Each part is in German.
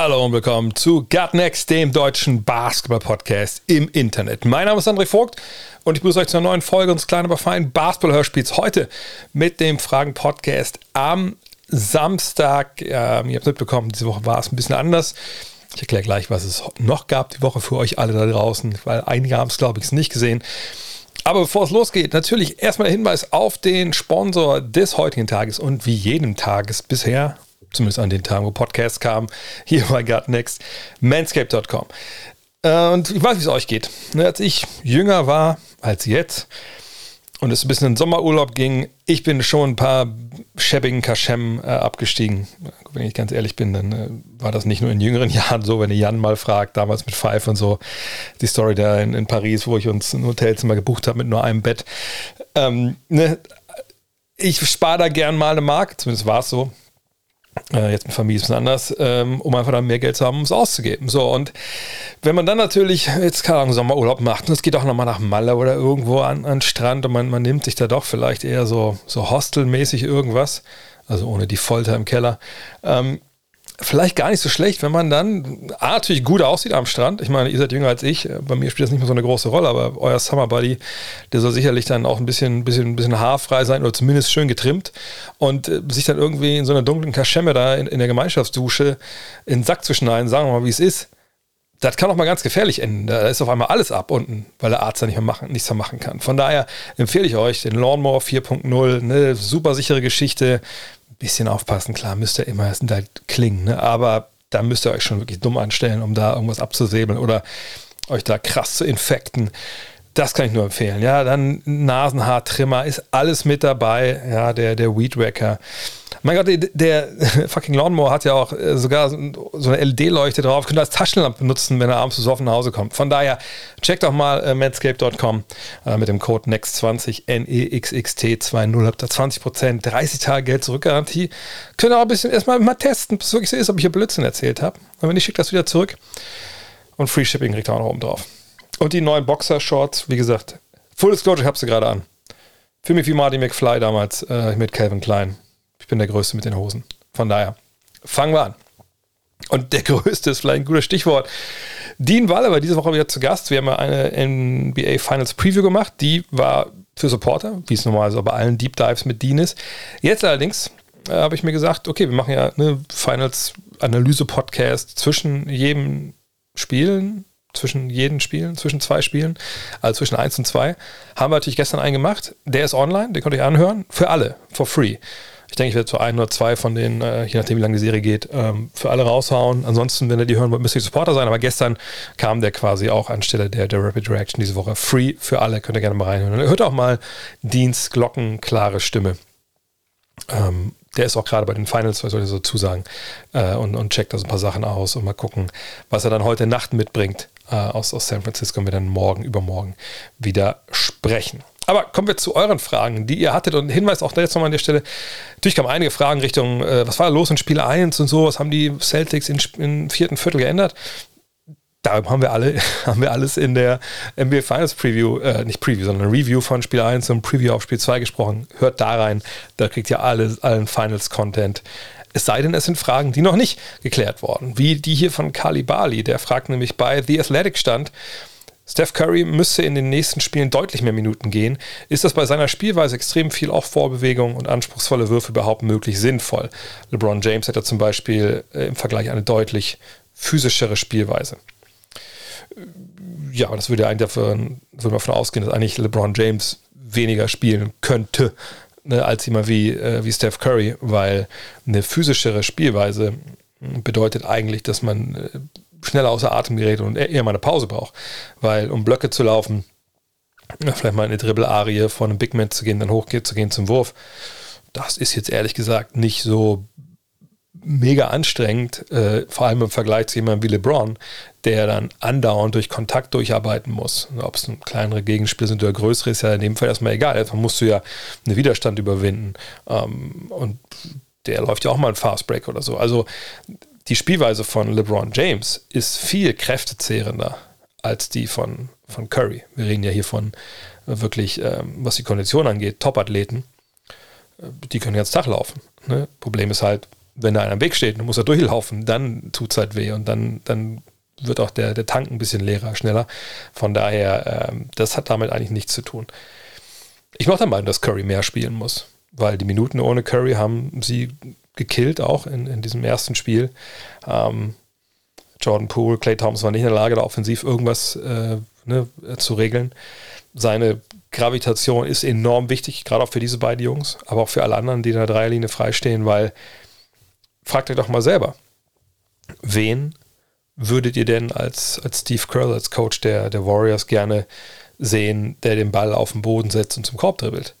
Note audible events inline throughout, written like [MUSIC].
Hallo und willkommen zu Gut Next, dem deutschen Basketball-Podcast im Internet. Mein Name ist André Vogt und ich begrüße euch zu einer neuen Folge unseres kleinen, aber feinen Basketball-Hörspiels. Heute mit dem Fragen-Podcast am Samstag. Ähm, ihr habt mitbekommen, diese Woche war es ein bisschen anders. Ich erkläre gleich, was es noch gab die Woche für euch alle da draußen, weil einige haben es, glaube ich, nicht gesehen. Aber bevor es losgeht, natürlich erstmal der Hinweis auf den Sponsor des heutigen Tages und wie jedem Tages bisher, zumindest an den Tagen, wo Podcasts kamen, hier bei Gut Next, manscape.com. Äh, Und ich weiß, wie es euch geht. Ne, Als ich jünger war als jetzt und es ein bisschen in den Sommerurlaub ging, ich bin schon ein paar schäbigen Kaschem äh, abgestiegen. Wenn ich ganz ehrlich bin, dann äh, war das nicht nur in jüngeren [LAUGHS] Jahren so, wenn ihr Jan mal fragt, damals mit Five und so, die Story da in, in Paris, wo ich uns ein Hotelzimmer gebucht habe mit nur einem Bett. Ähm, ne, ich spare da gern mal eine Mark, zumindest war es so. Äh, jetzt mit Familie ist es anders, ähm, um einfach dann mehr Geld zu haben, um es auszugeben. So, und wenn man dann natürlich jetzt keine Ahnung, Sommerurlaub macht, und es geht auch nochmal nach Malle oder irgendwo an, an den Strand und man, man nimmt sich da doch vielleicht eher so, so hostelmäßig irgendwas, also ohne die Folter im Keller, ähm, vielleicht gar nicht so schlecht, wenn man dann A, natürlich gut aussieht am Strand. Ich meine, ihr seid jünger als ich. Bei mir spielt das nicht mehr so eine große Rolle, aber euer Summer Buddy, der soll sicherlich dann auch ein bisschen, bisschen, bisschen haarfrei sein oder zumindest schön getrimmt und äh, sich dann irgendwie in so einer dunklen Kaschemme da in, in der Gemeinschaftsdusche in den Sack zu schneiden, sagen wir mal, wie es ist. Das kann auch mal ganz gefährlich enden. Da ist auf einmal alles ab unten, weil der Arzt da nicht mehr machen, nichts mehr machen kann. Von daher empfehle ich euch den Lawnmower 4.0, eine super sichere Geschichte bisschen aufpassen, klar, müsst ihr immer, es sind halt Klingen, ne? aber da müsst ihr euch schon wirklich dumm anstellen, um da irgendwas abzusäbeln oder euch da krass zu infekten. Das kann ich nur empfehlen. Ja, dann Nasenhaartrimmer ist alles mit dabei. Ja, der, der Weed Wacker. Mein Gott, der, [LAUGHS] fucking Lawnmower hat ja auch äh, sogar so eine LED-Leuchte drauf. Könnt ihr als Taschenlampe benutzen, wenn er abends besoffen nach Hause kommt. Von daher, checkt doch mal äh, manscape.com äh, mit dem Code NEXT20 NEXXT20. Habt ihr 20%, 30 Tage Geld zurückgarantie. Könnt ihr auch ein bisschen erstmal mal testen, ob es wirklich so ist, ob ich hier Blödsinn erzählt habe. Und wenn nicht, schickt das wieder zurück. Und Free Shipping kriegt ihr auch noch oben drauf. Und die neuen Boxer-Shorts, wie gesagt, Full Disclosure, ich habe sie gerade an. Für mich wie Marty McFly damals äh, mit Calvin Klein. Ich bin der Größte mit den Hosen. Von daher, fangen wir an. Und der [LAUGHS] Größte ist vielleicht ein gutes Stichwort. Dean Walle war diese Woche wieder zu Gast. Wir haben eine NBA Finals Preview gemacht. Die war für Supporter, wie es normalerweise bei allen Deep Dives mit Dean ist. Jetzt allerdings äh, habe ich mir gesagt, okay, wir machen ja eine Finals Analyse-Podcast zwischen jedem Spielen, zwischen jeden Spielen, zwischen zwei Spielen, also zwischen eins und zwei. Haben wir natürlich gestern einen gemacht. Der ist online, den könnt ihr anhören. Für alle, for free. Ich denke, ich werde zu ein oder zwei von denen, äh, je nachdem wie lange die Serie geht, ähm, für alle raushauen. Ansonsten, wenn ihr die hören wollt, müsst ihr Supporter sein. Aber gestern kam der quasi auch anstelle der, der Rapid Reaction diese Woche. Free für alle, könnt ihr gerne mal reinhören. Hört auch mal Dienst glockenklare Stimme. Ähm, der ist auch gerade bei den Finals, was soll ich so zusagen, äh, und, und checkt da so ein paar Sachen aus und mal gucken, was er dann heute Nacht mitbringt äh, aus, aus San Francisco und wir dann morgen, übermorgen wieder sprechen. Aber kommen wir zu euren Fragen, die ihr hattet. Und Hinweis auch da jetzt nochmal an der Stelle. Natürlich kamen einige Fragen Richtung, äh, was war los in Spiel 1 und so, was haben die Celtics in, im vierten Viertel geändert? Darum haben wir alle, [LAUGHS] haben wir alles in der NBA Finals Preview, äh, nicht Preview, sondern Review von Spiel 1 und Preview auf Spiel 2 gesprochen. Hört da rein, da kriegt ihr alle, allen Finals-Content. Es sei denn, es sind Fragen, die noch nicht geklärt wurden. Wie die hier von Kali Bali, der fragt nämlich bei The Athletic stand, Steph Curry müsste in den nächsten Spielen deutlich mehr Minuten gehen. Ist das bei seiner Spielweise extrem viel auch Vorbewegung und anspruchsvolle Würfe überhaupt möglich sinnvoll? LeBron James ja zum Beispiel äh, im Vergleich eine deutlich physischere Spielweise. Ja, das würde ja eigentlich davon, würde man davon ausgehen, dass eigentlich LeBron James weniger spielen könnte ne, als jemand wie, äh, wie Steph Curry, weil eine physischere Spielweise bedeutet eigentlich, dass man äh, schneller außer Atem gerät und eher mal eine Pause braucht. Weil um Blöcke zu laufen, vielleicht mal eine Dribble-Arie von einem Big Man zu gehen, dann hochgeht zu gehen zum Wurf, das ist jetzt ehrlich gesagt nicht so mega anstrengend, äh, vor allem im Vergleich zu jemandem wie LeBron, der dann andauernd durch Kontakt durcharbeiten muss. Ob es ein kleinere Gegenspiel sind oder größere, ist ja in dem Fall erstmal egal. Erstmal musst du ja einen Widerstand überwinden. Ähm, und der läuft ja auch mal ein Fastbreak oder so. Also die Spielweise von LeBron James ist viel kräftezehrender als die von, von Curry. Wir reden ja hier von wirklich, ähm, was die Kondition angeht, Top-Athleten. Äh, die können den ganzen Tag laufen. Ne? Problem ist halt, wenn da einer im Weg steht, dann muss er durchlaufen, dann tut es halt weh und dann, dann wird auch der, der Tank ein bisschen leerer, schneller. Von daher, ähm, das hat damit eigentlich nichts zu tun. Ich mache der Meinung, dass Curry mehr spielen muss, weil die Minuten ohne Curry haben sie gekillt, auch in, in diesem ersten Spiel. Ähm, Jordan Poole, Clay Thompson waren nicht in der Lage, da offensiv irgendwas äh, ne, zu regeln. Seine Gravitation ist enorm wichtig, gerade auch für diese beiden Jungs, aber auch für alle anderen, die in der Dreierlinie freistehen, weil fragt euch doch mal selber, wen würdet ihr denn als, als Steve Curl, als Coach der, der Warriors gerne sehen, der den Ball auf den Boden setzt und zum Korb dribbelt?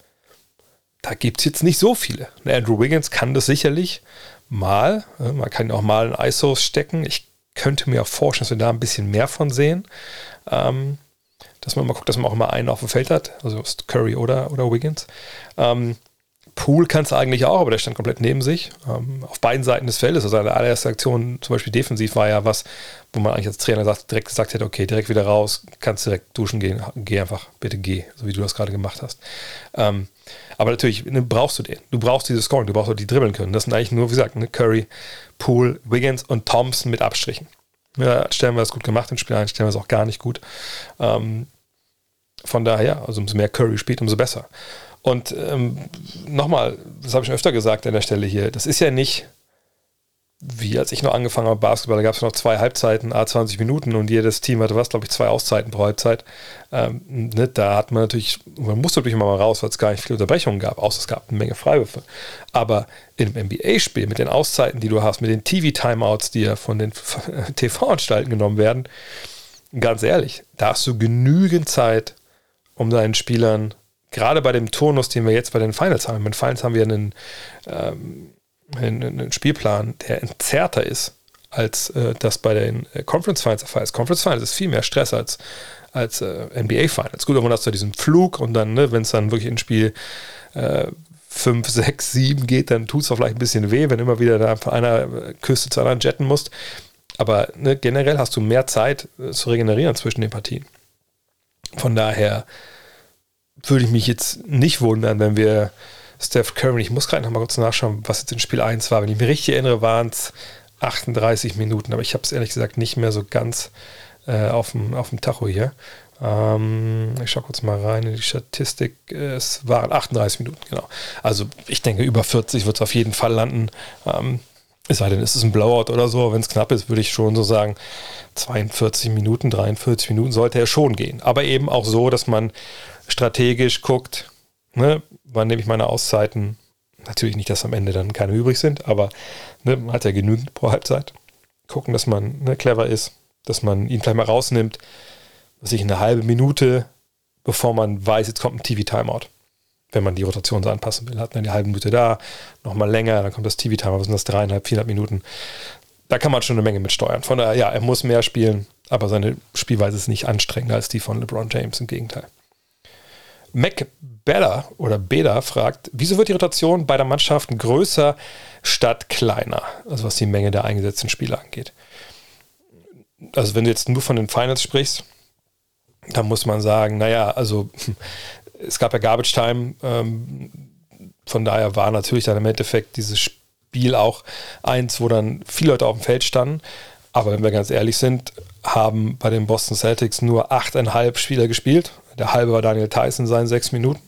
Da gibt es jetzt nicht so viele. Andrew Wiggins kann das sicherlich mal. Man kann auch mal in ISOs stecken. Ich könnte mir auch vorstellen, dass wir da ein bisschen mehr von sehen. Ähm, dass man mal guckt, dass man auch immer einen auf dem Feld hat, also Curry oder, oder Wiggins. Ähm, Pool kann es eigentlich auch, aber der stand komplett neben sich. Ähm, auf beiden Seiten des Feldes. Also seine allererste Aktion, zum Beispiel defensiv, war ja was, wo man eigentlich als Trainer sagt, direkt gesagt hätte, okay, direkt wieder raus, kannst direkt duschen gehen, geh einfach, bitte geh, so wie du das gerade gemacht hast. Ähm, aber natürlich ne, brauchst du den. Du brauchst dieses Scoring, du brauchst auch die dribbeln können. Das sind eigentlich nur, wie gesagt, ne, Curry, Pool, Wiggins und Thompson mit Abstrichen. Ja, stellen wir das gut gemacht im Spiel ein, stellen wir es auch gar nicht gut. Ähm, von daher, also umso mehr Curry spielt, umso besser. Und ähm, nochmal, das habe ich schon öfter gesagt an der Stelle hier, das ist ja nicht wie als ich noch angefangen habe Basketball, da gab es noch zwei Halbzeiten, A20 Minuten und jedes Team hatte was, glaube ich, zwei Auszeiten pro Halbzeit. Ähm, ne, da hat man natürlich, man musste natürlich immer mal raus, weil es gar nicht viele Unterbrechungen gab, außer es gab eine Menge Freiwürfe. Aber einem NBA-Spiel mit den Auszeiten, die du hast, mit den TV-Timeouts, die ja von den TV-Anstalten genommen werden, ganz ehrlich, da hast du genügend Zeit, um deinen Spielern gerade bei dem Turnus, den wir jetzt bei den Finals haben, den Finals haben wir einen, ähm, einen, einen Spielplan, der entzerrter ist, als äh, das bei den äh, Conference Finals der Fall ist. Conference Finals ist viel mehr Stress als, als äh, NBA Finals. Gut, irgendwann hast du diesen Flug und dann, ne, wenn es dann wirklich in Spiel 5, 6, 7 geht, dann tut es auch vielleicht ein bisschen weh, wenn immer wieder da von einer äh, Küste zur anderen jetten musst. Aber ne, generell hast du mehr Zeit äh, zu regenerieren zwischen den Partien. Von daher würde ich mich jetzt nicht wundern, wenn wir Steph Curry, ich muss gerade noch mal kurz nachschauen, was jetzt in Spiel 1 war. Wenn ich mich richtig erinnere, waren es 38 Minuten, aber ich habe es ehrlich gesagt nicht mehr so ganz äh, auf, dem, Tacho hier. Ähm, ich schaue kurz mal rein in die Statistik. Es waren 38 Minuten, genau. Also ich denke, über 40 wird es auf jeden Fall landen. Ähm, es sei denn, es ist ein Blowout oder so. Wenn es knapp ist, würde ich schon so sagen, 42 Minuten, 43 Minuten sollte er schon gehen. Aber eben auch so, dass man strategisch guckt, ne, wann nehme ich meine Auszeiten. Natürlich nicht, dass am Ende dann keine übrig sind, aber ne, man hat ja genügend pro Halbzeit. Gucken, dass man ne, clever ist, dass man ihn vielleicht mal rausnimmt, dass ich eine halbe Minute, bevor man weiß, jetzt kommt ein TV-Timeout. Wenn man die Rotation so anpassen will, hat man die halbe Minute da, nochmal länger, dann kommt das TV-Timeout, was sind das, dreieinhalb, viereinhalb Minuten. Da kann man schon eine Menge mit steuern. Von daher, ja, er muss mehr spielen, aber seine Spielweise ist nicht anstrengender als die von LeBron James, im Gegenteil. Mac Bella oder Beda fragt, wieso wird die Rotation bei der Mannschaft größer statt kleiner? Also was die Menge der eingesetzten Spieler angeht. Also wenn du jetzt nur von den Finals sprichst, dann muss man sagen, naja, also es gab ja Garbage Time, ähm, von daher war natürlich dann im Endeffekt dieses Spiel auch eins, wo dann viele Leute auf dem Feld standen. Aber wenn wir ganz ehrlich sind, haben bei den Boston Celtics nur achteinhalb Spieler gespielt. Der halbe war Daniel Tyson seinen sechs Minuten,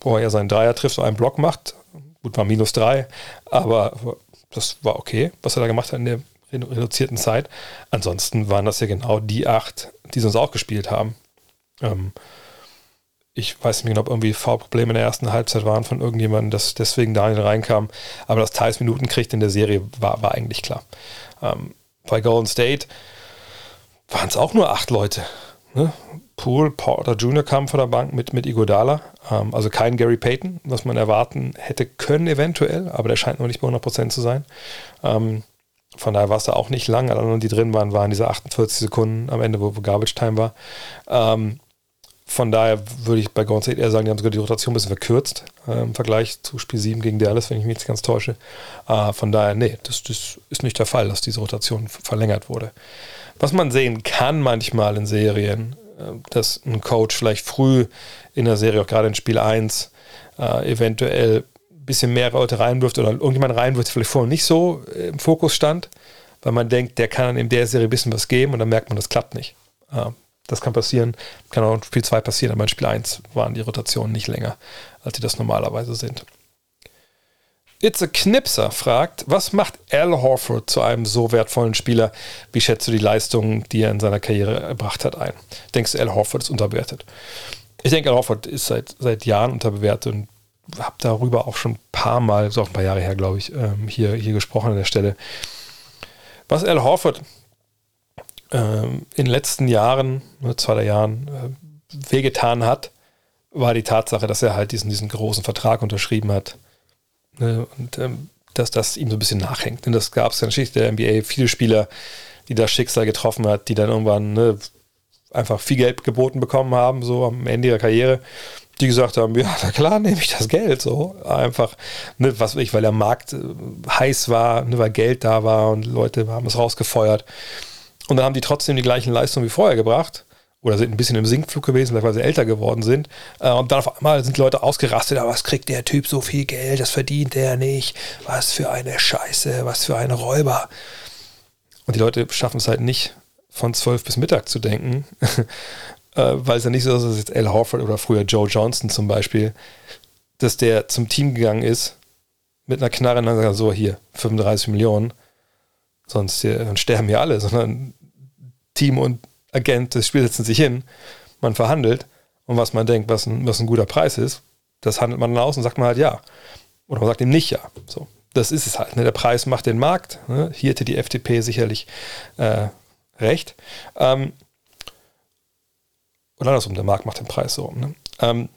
wo er ja seinen Dreier trifft und einen Block macht. Gut, war minus drei, aber das war okay, was er da gemacht hat in der reduzierten Zeit. Ansonsten waren das ja genau die acht, die sonst auch gespielt haben. Ähm, ich weiß nicht genau, ob irgendwie V-Probleme in der ersten Halbzeit waren von irgendjemandem, dass deswegen Daniel reinkam. Aber dass Thais Minuten kriegt in der Serie, war, war eigentlich klar. Ähm, bei Golden State waren es auch nur acht Leute. ne? Poole, Porter Jr. kam von der Bank mit, mit Igodala. Ähm, also kein Gary Payton, was man erwarten hätte können eventuell, aber der scheint noch nicht bei 100% zu sein. Ähm, von daher war es da auch nicht lang. Alle anderen, die drin waren, waren diese 48 Sekunden am Ende, wo, wo Garbage Time war. Ähm, von daher würde ich bei Golden State eher sagen, die haben sogar die Rotation ein bisschen verkürzt äh, im Vergleich zu Spiel 7 gegen Dallas, wenn ich mich jetzt ganz täusche. Äh, von daher, nee, das, das, ist nicht der Fall, dass diese Rotation verlängert wurde. Was man sehen kann manchmal in Serien, äh, dass ein Coach vielleicht früh in der Serie, auch gerade in Spiel 1, äh, eventuell ein bisschen mehr Leute reinwirft oder irgendjemand reinwirft, der vielleicht vorher nicht so im Fokus stand, weil man denkt, der kann in der Serie ein bisschen was geben und dann merkt man, das klappt nicht. Das kann passieren, kann auch in Spiel 2 passieren, aber in Spiel 1 waren die Rotationen nicht länger, als sie das normalerweise sind. It's a Knipser fragt, was macht Al Horford zu einem so wertvollen Spieler? Wie schätzt du die Leistungen, die er in seiner Karriere erbracht hat, ein? Denkst du, Al Horford ist unterbewertet? Ich denke, Al Horford ist seit, seit Jahren unterbewertet und habe darüber auch schon ein paar Mal, ist auch ein paar Jahre her, glaube ich, ähm, hier, hier gesprochen an der Stelle. Was Al Horford in den letzten Jahren, zwei der Jahren, äh, wehgetan hat, war die Tatsache, dass er halt diesen, diesen großen Vertrag unterschrieben hat. Ne, und ähm, dass das ihm so ein bisschen nachhängt. Denn das gab es in der Geschichte der NBA viele Spieler, die das Schicksal getroffen hat, die dann irgendwann ne, einfach viel Geld geboten bekommen haben, so am Ende ihrer Karriere, die gesagt haben, ja, na klar, nehme ich das Geld so. Einfach, ne, was ich, weil der Markt äh, heiß war, ne, weil Geld da war und Leute haben es rausgefeuert. Und dann haben die trotzdem die gleichen Leistungen wie vorher gebracht. Oder sind ein bisschen im Sinkflug gewesen, weil sie älter geworden sind. Äh, und dann auf einmal sind die Leute ausgerastet, aber was kriegt der Typ so viel Geld? Das verdient der nicht. Was für eine Scheiße, was für ein Räuber. Und die Leute schaffen es halt nicht, von zwölf bis Mittag zu denken. [LAUGHS] Äh, weil es ja nicht so ist, dass jetzt Al Horford oder früher Joe Johnson zum Beispiel, dass der zum Team gegangen ist mit einer Knarre und dann sagt, so hier, 35 Millionen, sonst hier, sterben hier alle, sondern Team und Agent des Spiels setzen sich hin, man verhandelt und was man denkt, was ein, was ein guter Preis ist, das handelt man dann aus und sagt man halt ja. Oder man sagt ihm nicht ja. So, das ist es halt. Ne? Der Preis macht den Markt. Ne? Hier hätte die FDP sicherlich äh, recht. Ähm, oder andersrum, der Markt macht den Preis so. Ne? Ähm,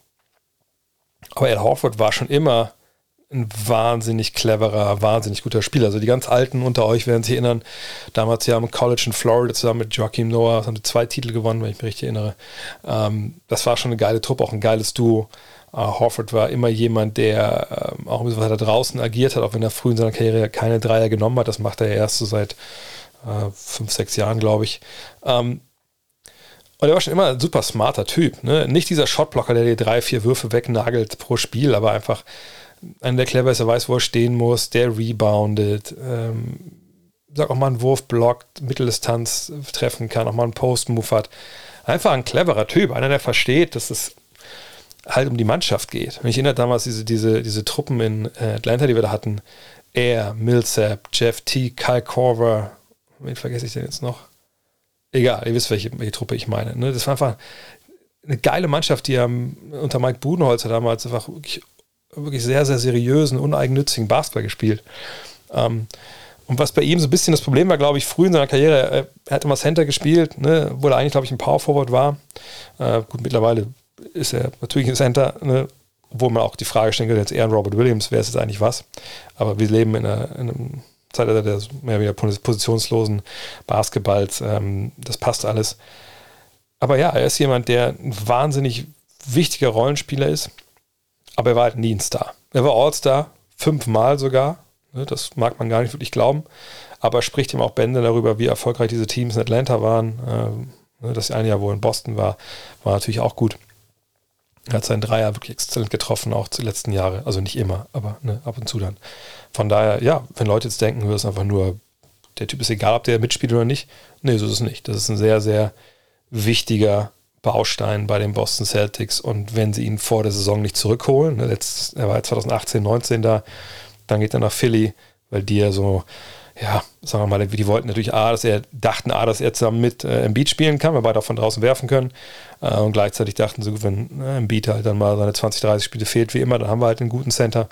aber Al Horford war schon immer ein wahnsinnig cleverer, wahnsinnig guter Spieler. Also die ganz Alten unter euch werden sich erinnern, damals ja am College in Florida zusammen mit Joachim Noah, haben zwei Titel gewonnen, wenn ich mich richtig erinnere. Ähm, das war schon eine geile Truppe, auch ein geiles Duo. Uh, Horford war immer jemand, der ähm, auch ein bisschen da draußen agiert hat, auch wenn er früh in seiner Karriere keine Dreier genommen hat. Das macht er erst so seit äh, fünf, sechs Jahren, glaube ich. Ähm, und er war schon immer ein super smarter Typ. Ne? Nicht dieser Shotblocker, der dir drei, vier Würfe wegnagelt pro Spiel, aber einfach einer der clever ist, er weiß, wo er stehen muss, der reboundet, ähm, sag auch mal einen Wurf blockt, Mitteldistanz treffen kann, auch mal einen Post-Move hat. Einfach ein cleverer Typ, einer, der versteht, dass es halt um die Mannschaft geht. Mich erinnert damals diese, diese, diese Truppen in äh, Atlanta, die wir da hatten. Er, Millsap, Jeff T, Kyle Korver, wen vergesse ich denn jetzt noch? Egal, ihr wisst, welche, welche Truppe ich meine. Ne? Das war einfach eine geile Mannschaft, die haben unter Mike Budenholzer damals einfach wirklich wirklich sehr, sehr seriösen, uneigennützigen Basketball gespielt. Ähm, und was bei ihm so ein bisschen das Problem war, glaube ich, früh in seiner Karriere, er hat immer Center gespielt, ne, obwohl er eigentlich, glaube ich, ein Power Forward war. Äh, gut, mittlerweile ist er natürlich ein Center, ne, obwohl man auch die Frage stellen könnte, jetzt eher ein Robert Williams, wer ist jetzt eigentlich was? Aber wir leben in, einer, in einem Zeitalter des mehr oder weniger positionslosen Basketballs. Ähm, das passt alles. Aber ja, er ist jemand, der ein wahnsinnig wichtiger Rollenspieler ist aber er war halt nie ein Star. Er war All-Star, fünfmal sogar. Ne, das mag man gar nicht wirklich glauben. Aber er spricht ihm auch Bände darüber, wie erfolgreich diese Teams in Atlanta waren. Ähm, ne, das eine Jahr, wo er in Boston war, war natürlich auch gut. Er hat seinen Dreier wirklich exzellent getroffen, auch die letzten Jahre. Also nicht immer, aber ne, ab und zu dann. Von daher, ja, wenn Leute jetzt denken, das ist einfach nur, der Typ ist egal, ob der mitspielt oder nicht. Nee, so ist es nicht. Das ist ein sehr, sehr wichtiger Baustein bei den Boston Celtics. Und wenn sie ihn vor der Saison nicht zurückholen, ne, letzt, er war 2018, 19 da, dann geht er nach Philly, weil die ja so, ja, sagen wir mal, die wollten natürlich A, dass er, dachten A, dass er zusammen mit äh, Embiid spielen kann, weil beide auch von draußen werfen können. Äh, und gleichzeitig dachten sie, wenn äh, Embiid halt dann mal seine 20, 30 Spiele fehlt, wie immer, dann haben wir halt einen guten Center.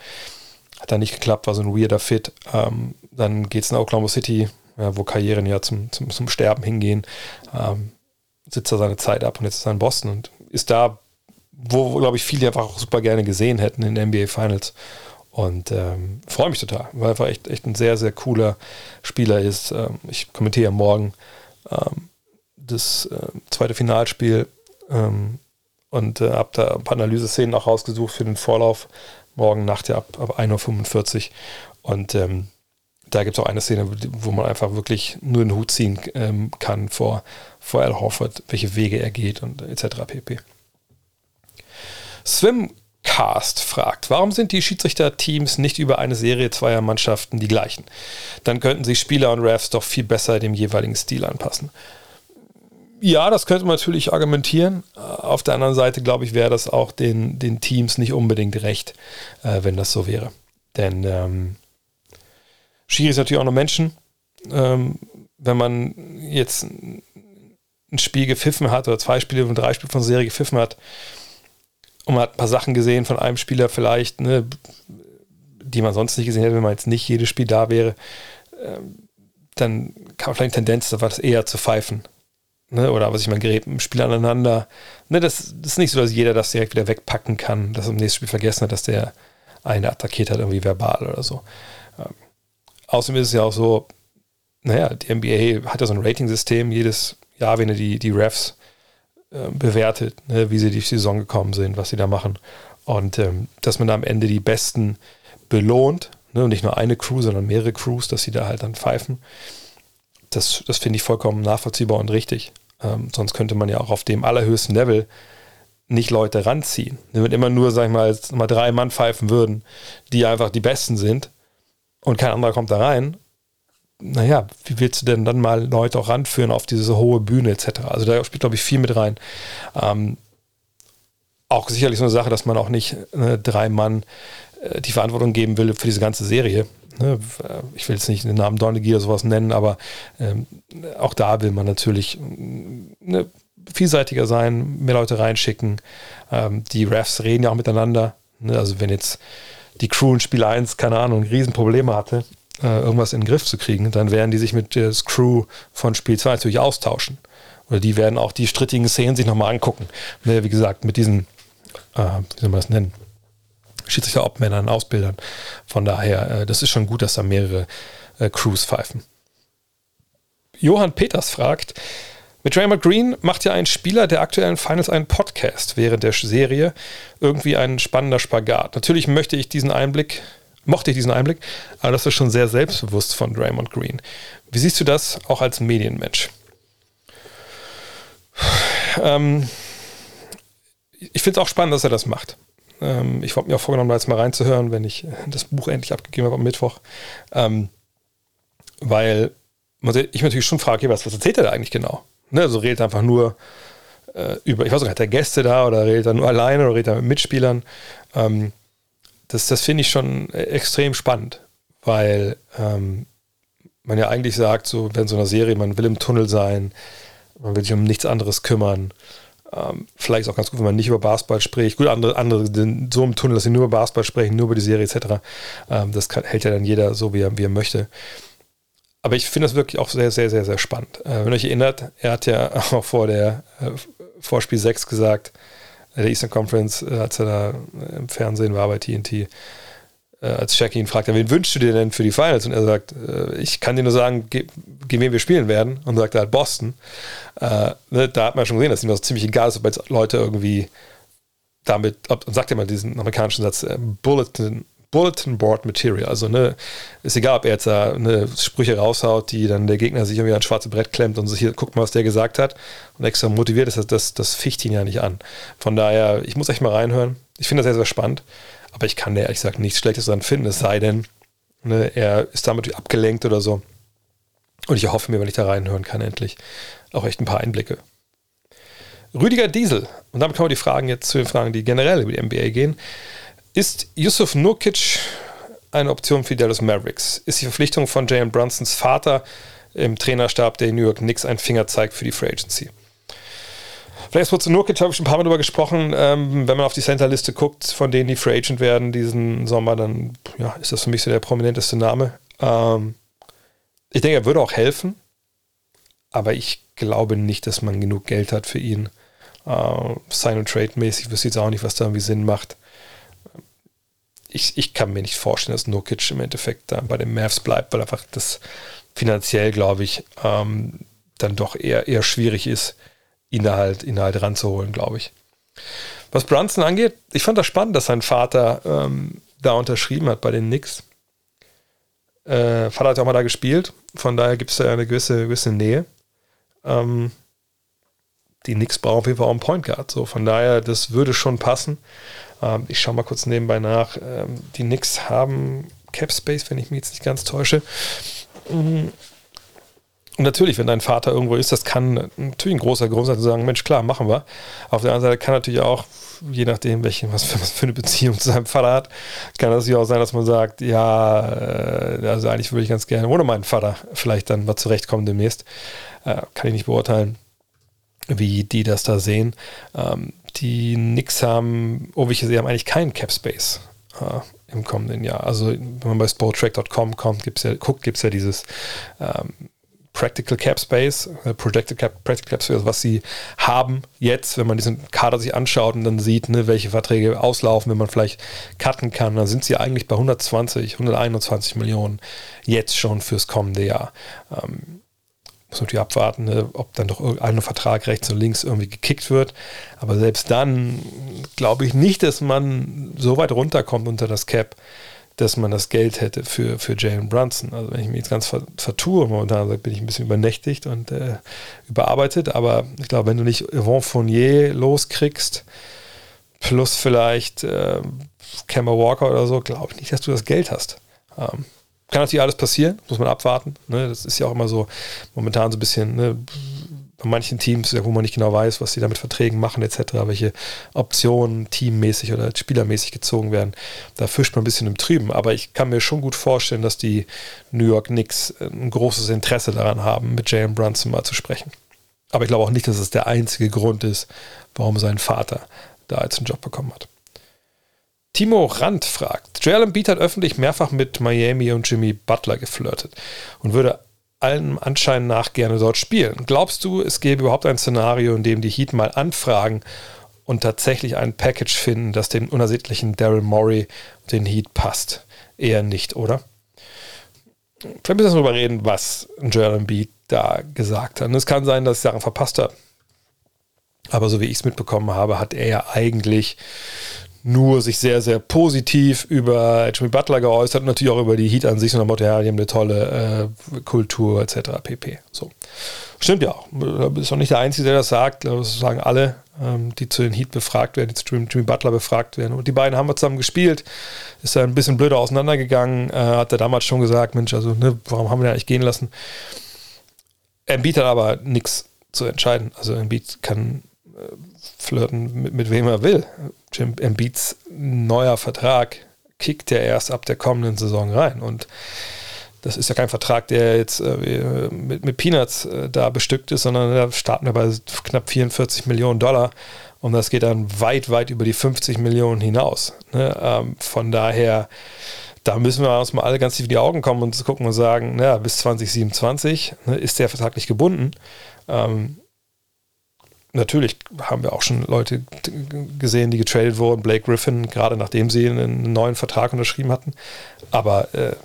Hat dann nicht geklappt, war so ein weirder Fit. Ähm, dann geht es in Oklahoma City, ja, wo Karrieren ja zum, zum, zum Sterben hingehen. Ähm, sitzt er seine Zeit ab und jetzt ist er in Boston und ist da, wo, glaube ich, viele einfach auch super gerne gesehen hätten in den NBA Finals. Und ähm, freue mich total, weil er einfach echt, echt ein sehr, sehr cooler Spieler ist. Ähm, ich kommentiere morgen ähm, das äh, zweite Finalspiel ähm, und äh, habe da ein paar Analyseszenen auch rausgesucht für den Vorlauf. Morgen Nacht ja ab, ab 1.45 Uhr. Und ähm, da gibt es auch eine Szene, wo man einfach wirklich nur den Hut ziehen ähm, kann vor, vor Al Horford, welche Wege er geht und etc. pp. Swimcast fragt, warum sind die Schiedsrichterteams nicht über eine Serie zweier Mannschaften die gleichen? Dann könnten sich Spieler und Refs doch viel besser dem jeweiligen Stil anpassen. Ja, das könnte man natürlich argumentieren. Auf der anderen Seite, glaube ich, wäre das auch den, den Teams nicht unbedingt recht, äh, wenn das so wäre. Denn ähm, Schiri ist natürlich auch noch Menschen. Ähm, wenn man jetzt ein Spiel gepfiffen hat oder zwei Spiele und drei Spiele von Serie gepfiffen hat und man hat ein paar Sachen gesehen von einem Spieler vielleicht, ne, die man sonst nicht gesehen hätte, wenn man jetzt nicht jedes Spiel da wäre, ähm, dann kam vielleicht eine Tendenz, das eher zu pfeifen. Ne, oder was ich meine, gerät im Spiel aneinander. Ne, das, das, ist nicht so, dass jeder das direkt wieder wegpacken kann, dass er im nächsten Spiel vergessen hat, dass der eine attackiert hat, irgendwie verbal oder so. Ähm, außerdem ist es ja auch so, naja, die NBA hat ja so ein Rating-System, jedes Jahr, wenn er die, die Refs äh, bewertet, ne, wie sie die Saison gekommen sind, was sie da machen. Und ähm, dass man da am Ende die Besten belohnt, ne, und nicht nur eine Crew, sondern mehrere Crews, dass sie da halt dann pfeifen das, das finde ich vollkommen nachvollziehbar und richtig. Ähm, sonst könnte man ja auch auf dem allerhöchsten Level nicht Leute ranziehen. Wenn immer nur, sag ich mal, mal drei Mann pfeifen würden, die einfach die Besten sind und kein anderer kommt da rein, naja, wie willst du denn dann mal Leute auch ranführen auf diese hohe Bühne etc.? Also da spielt, glaube ich, viel mit rein. Ähm, auch sicherlich so eine Sache, dass man auch nicht äh, drei Mann äh, die Verantwortung geben will für diese ganze Serie. Ne, ich will jetzt nicht den Namen Donnegy oder sowas nennen, aber ähm, auch da will man natürlich ne, vielseitiger sein, mehr Leute reinschicken. Ähm, die Refs reden ja auch miteinander. Ne, also wenn jetzt die Crew in Spiel 1, keine Ahnung, Riesenprobleme hatte, äh, irgendwas in den Griff zu kriegen, dann werden die sich mit der Crew von Spiel 2 natürlich austauschen. Oder die werden auch die strittigen Szenen sich nochmal angucken. Ne, wie gesagt, mit diesen, äh, wie soll man das nennen? Schiedsrichter-Obmännern, Ausbildern. Von daher, äh, das ist schon gut, dass da mehrere äh, Crews pfeifen. Johann Peters fragt, mit Draymond Green macht ja ein Spieler der aktuellen Finals einen Podcast während der Serie. Irgendwie ein spannender Spagat. Natürlich möchte ich diesen Einblick, mochte ich diesen Einblick, aber das ist schon sehr selbstbewusst von Draymond Green. Wie siehst du das auch als Medienmensch? Ähm, ich finde es auch spannend, dass er das macht. Ähm, ich habe mir auch vorgenommen, da jetzt mal reinzuhören, wenn ich das Buch endlich abgegeben habe am Mittwoch. Ähm, weil ich natürlich schon frage, was, was erzählt er da eigentlich genau? Ne, also redet einfach nur äh, über, ich weiß nicht, hat er Gäste da oder redet er nur alleine oder redet er mit Mitspielern? Ähm, das das finde ich schon extrem spannend, weil ähm, man ja eigentlich sagt, so wenn so einer Serie, man will im Tunnel sein, man will sich um nichts anderes kümmern. Ähm, vielleicht ist auch ganz gut, wenn man nicht über Basketball spricht. Gut, andere, andere sind so im Tunnel, dass sie nur über Basketball sprechen, nur über die Serie etc. Ähm, das kann, hält ja dann jeder so, wie er, wie er möchte. Aber ich finde das wirklich auch sehr, sehr, sehr, sehr spannend. Äh, wenn ihr euch erinnert, er hat ja [LAUGHS] auch vor der äh, vor Spiel 6 gesagt, der Eastern Conference, äh, als er da im Fernsehen war bei TNT, äh, als Shaq ihn fragt, wen wünschst du dir denn für die Finals? Und er sagt, äh, ich kann dir nur sagen, gegen wen wir spielen werden. Und sagt er halt Boston. Äh, ne, da hat man schon gesehen, dass ihm das ziemlich egal ist, ob jetzt Leute irgendwie damit, ob, sagt er mal diesen amerikanischen Satz, äh, Bulletin, Bulletin Board Material. Also ne, ist egal, ob er jetzt da ne, Sprüche raushaut, die dann der Gegner sich irgendwie ans schwarze Brett klemmt und sich hier, guckt mal, was der gesagt hat und extra motiviert ist, das, das, das ficht ihn ja nicht an. Von daher, ich muss echt mal reinhören. Ich finde das sehr, sehr spannend. Aber ich kann da ehrlich gesagt nichts Schlechtes daran finden, es sei denn, ne, er ist damit abgelenkt oder so. Und ich hoffe mir, wenn ich da reinhören kann, endlich auch echt ein paar Einblicke. Rüdiger Diesel, und damit kommen wir die Fragen jetzt zu den Fragen, die generell über die NBA gehen. Ist Yusuf Nurkic eine Option für Dallas Mavericks? Ist die Verpflichtung von Jalen Brunsons Vater im Trainerstab der New York Knicks ein Fingerzeig für die Free Agency? Vielleicht kurz zu Nurkic, habe ich ein paar Mal darüber gesprochen. Ähm, wenn man auf die Center-Liste guckt, von denen die Free Agent werden diesen Sommer, dann ja, ist das für mich so der prominenteste Name. Ähm, ich denke, er würde auch helfen, aber ich glaube nicht, dass man genug Geld hat für ihn. Uh, Sign-and-Trade-mäßig wüsste jetzt auch nicht, was da irgendwie Sinn macht. Ich, ich kann mir nicht vorstellen, dass Nurkic im Endeffekt da bei den Mavs bleibt, weil einfach das finanziell, glaube ich, ähm, dann doch eher, eher schwierig ist, ihn da halt, ihn halt ranzuholen, glaube ich. Was Brunson angeht, ich fand das spannend, dass sein Vater ähm, da unterschrieben hat bei den Knicks. Äh, Vater hat ja auch mal da gespielt, von daher gibt es da eine gewisse, gewisse Nähe. Ähm, die Knicks brauchen auf jeden Fall auch einen Point Guard. So, von daher, das würde schon passen. Ähm, ich schaue mal kurz nebenbei nach. Ähm, die Knicks haben Cap Space, wenn ich mich jetzt nicht ganz täusche. Mhm. Und natürlich, wenn dein Vater irgendwo ist, das kann natürlich ein großer Grund sein zu sagen, Mensch, klar, machen wir. Auf der anderen Seite kann natürlich auch, je nachdem, welche, was für, was für eine Beziehung zu seinem Vater hat, kann das ja auch sein, dass man sagt, ja, äh, also eigentlich würde ich ganz gerne ohne meinen Vater vielleicht dann mal zurechtkommen demnächst. Äh, kann ich nicht beurteilen, wie die das da sehen. Die Knicks haben, oh, wie ich sehe, haben eigentlich keinen Cap Space äh, im kommenden Jahr. Also, wenn man bei sporttrack.com kommt, gibt's ja, guckt, gibt es ja dieses ähm, Practical Cap Space, äh, Projected Cap, Practical Cap Space, was sie haben jetzt, wenn man diesen Kader sich anschaut und dann sieht, ne, welche Verträge auslaufen, wenn man vielleicht cutten kann, dann sind sie eigentlich bei 120, 121 Millionen jetzt schon fürs kommende Jahr. Ähm, muss natürlich abwarten, ne, ob dann doch irgendein Vertrag rechts und links irgendwie gekickt wird. Aber selbst dann glaube ich nicht, dass man so weit runterkommt unter das Cap, dass man das Geld hätte für, für Jalen Brunson. Also wenn ich mich jetzt ganz vertue, momentan bin ich ein bisschen übernächtigt und äh, überarbeitet, aber ich glaube, wenn du nicht Yvonne Fournier loskriegst, plus vielleicht äh, Kemba Walker oder so, glaube ich nicht, dass du das Geld hast. Ähm, kann natürlich alles passieren, muss man abwarten. Ne? Das ist ja auch immer so momentan so ein bisschen ne, bei manchen Teams, wo man nicht genau weiß, was sie da mit Verträgen machen etc., welche Optionen teammäßig oder spielermäßig gezogen werden. Da fischt man ein bisschen im Trüben. Aber ich kann mir schon gut vorstellen, dass die New York Knicks ein großes Interesse daran haben, mit Jalen Brunson mal zu sprechen. Aber ich glaube auch nicht, dass es der einzige Grund ist, warum sein Vater da jetzt einen Job bekommen hat. Timo Rand fragt, Joel Embiid hat öffentlich mehrfach mit Miami und Jimmy Butler geflirtet und würde allem Anschein nach gerne dort spielen. Glaubst du, es gäbe überhaupt ein Szenario, in dem die Heat mal anfragen und tatsächlich ein Package finden, das dem unersättlichen Daryl Morey und den Heat passt? Eher nicht, oder? Vielleicht müssen wir darüber reden, was Joel Embiid da gesagt hat. Und es kann sein, dass ich Sachen verpasst habe. Aber so wie ich es mitbekommen habe, hat er ja eigentlich nur sich sehr, sehr positiv über Jimmy Butler geäußert und natürlich auch über die Heat an sich und der Motto, ja, die haben eine tolle äh, Kultur etc. pp. So. Stimmt ja auch. Du bist auch nicht der Einzige, der das sagt. Das sagen alle, ähm, die zu den Heat befragt werden, die zu Jimmy Butler befragt werden. Und die beiden haben wir zusammen gespielt. Ist da ein bisschen blöder auseinandergegangen. Äh, hat er damals schon gesagt, Mensch, also ne, warum haben wir den eigentlich gehen lassen? Embiid hat aber nichts zu entscheiden. Also Embiid kann äh, flirten mit, mit wem er will. Jim Embiids neuer Vertrag kickt ja erst ab der kommenden Saison rein und das ist ja kein Vertrag, der jetzt äh, mit, mit, Peanuts äh, da bestückt ist, sondern da starten wir bei knapp 44 Millionen Dollar und das geht dann weit, weit über die 50 Millionen hinaus. Ne? Ähm, von daher, da müssen wir uns mal alle ganz tief in die Augen kommen und gucken und sagen, naja, bis 2027 ne, ist der Vertrag nicht gebunden. Ähm, natürlich haben wir auch schon Leute gesehen, die getradet wurden. Blake Griffin, gerade nachdem sie einen neuen Vertrag unterschrieben hatten. Aber äh,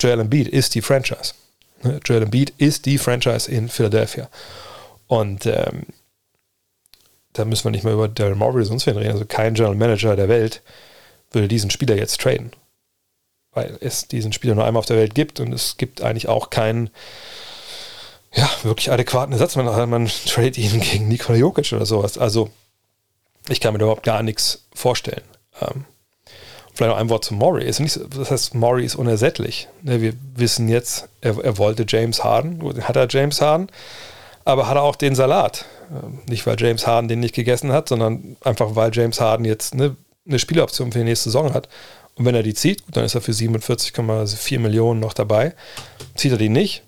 Joel Embiid ist die Franchise. Ne? Joel Embiid ist die Franchise in Philadelphia. Und ähm, da müssen wir nicht mehr über Daryl Morey oder sonst wen reden. Also kein General Manager der Welt würde diesen Spieler jetzt traden. Weil es diesen Spieler nur einmal auf der Welt gibt und es gibt eigentlich auch keinen ja, wirklich adäquaten Ersatz. Man, man tradet ihn gegen Nikola Jokic oder sowas. Also, ich kann mir überhaupt gar nichts vorstellen. Ähm, vielleicht noch ein Wort zu Maury. Ist nicht, das heißt, Maury ist unersättlich. Ne, wir wissen jetzt, er, er, wollte James Harden. Hat er James Harden? Aber hat er auch den Salat? Ähm, nicht, weil James Harden den nicht gegessen hat, sondern einfach, weil James Harden jetzt eine, eine Spieleroption für die nächste Saison hat. Und wenn er die zieht, dann ist er für 47,4 Millionen noch dabei. Zieht er die nicht,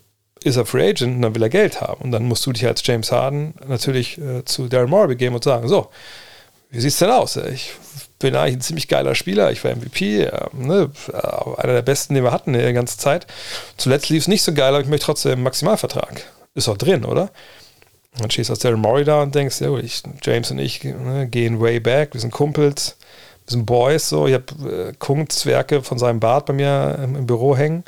ist er Free Agent und dann will er Geld haben. Und dann musst du dich als James Harden natürlich äh, zu Darren Moore begeben und sagen, so, wie sieht es denn aus? Ich bin eigentlich ein ziemlich geiler Spieler, ich war MVP, äh, ne, einer der besten, den wir hatten in der ganzen Zeit. Zuletzt lief es nicht so geil, aber ich möchte trotzdem Maximalvertrag. Ist auch drin, oder? dann stehst du als Daryl Morey da und denkst, ja, ich, James und ich ne, gehen way back, wir sind Kumpels, wir sind Boys, so. Ich habe äh, Kunstwerke von seinem Bart bei mir im, im Büro hängen.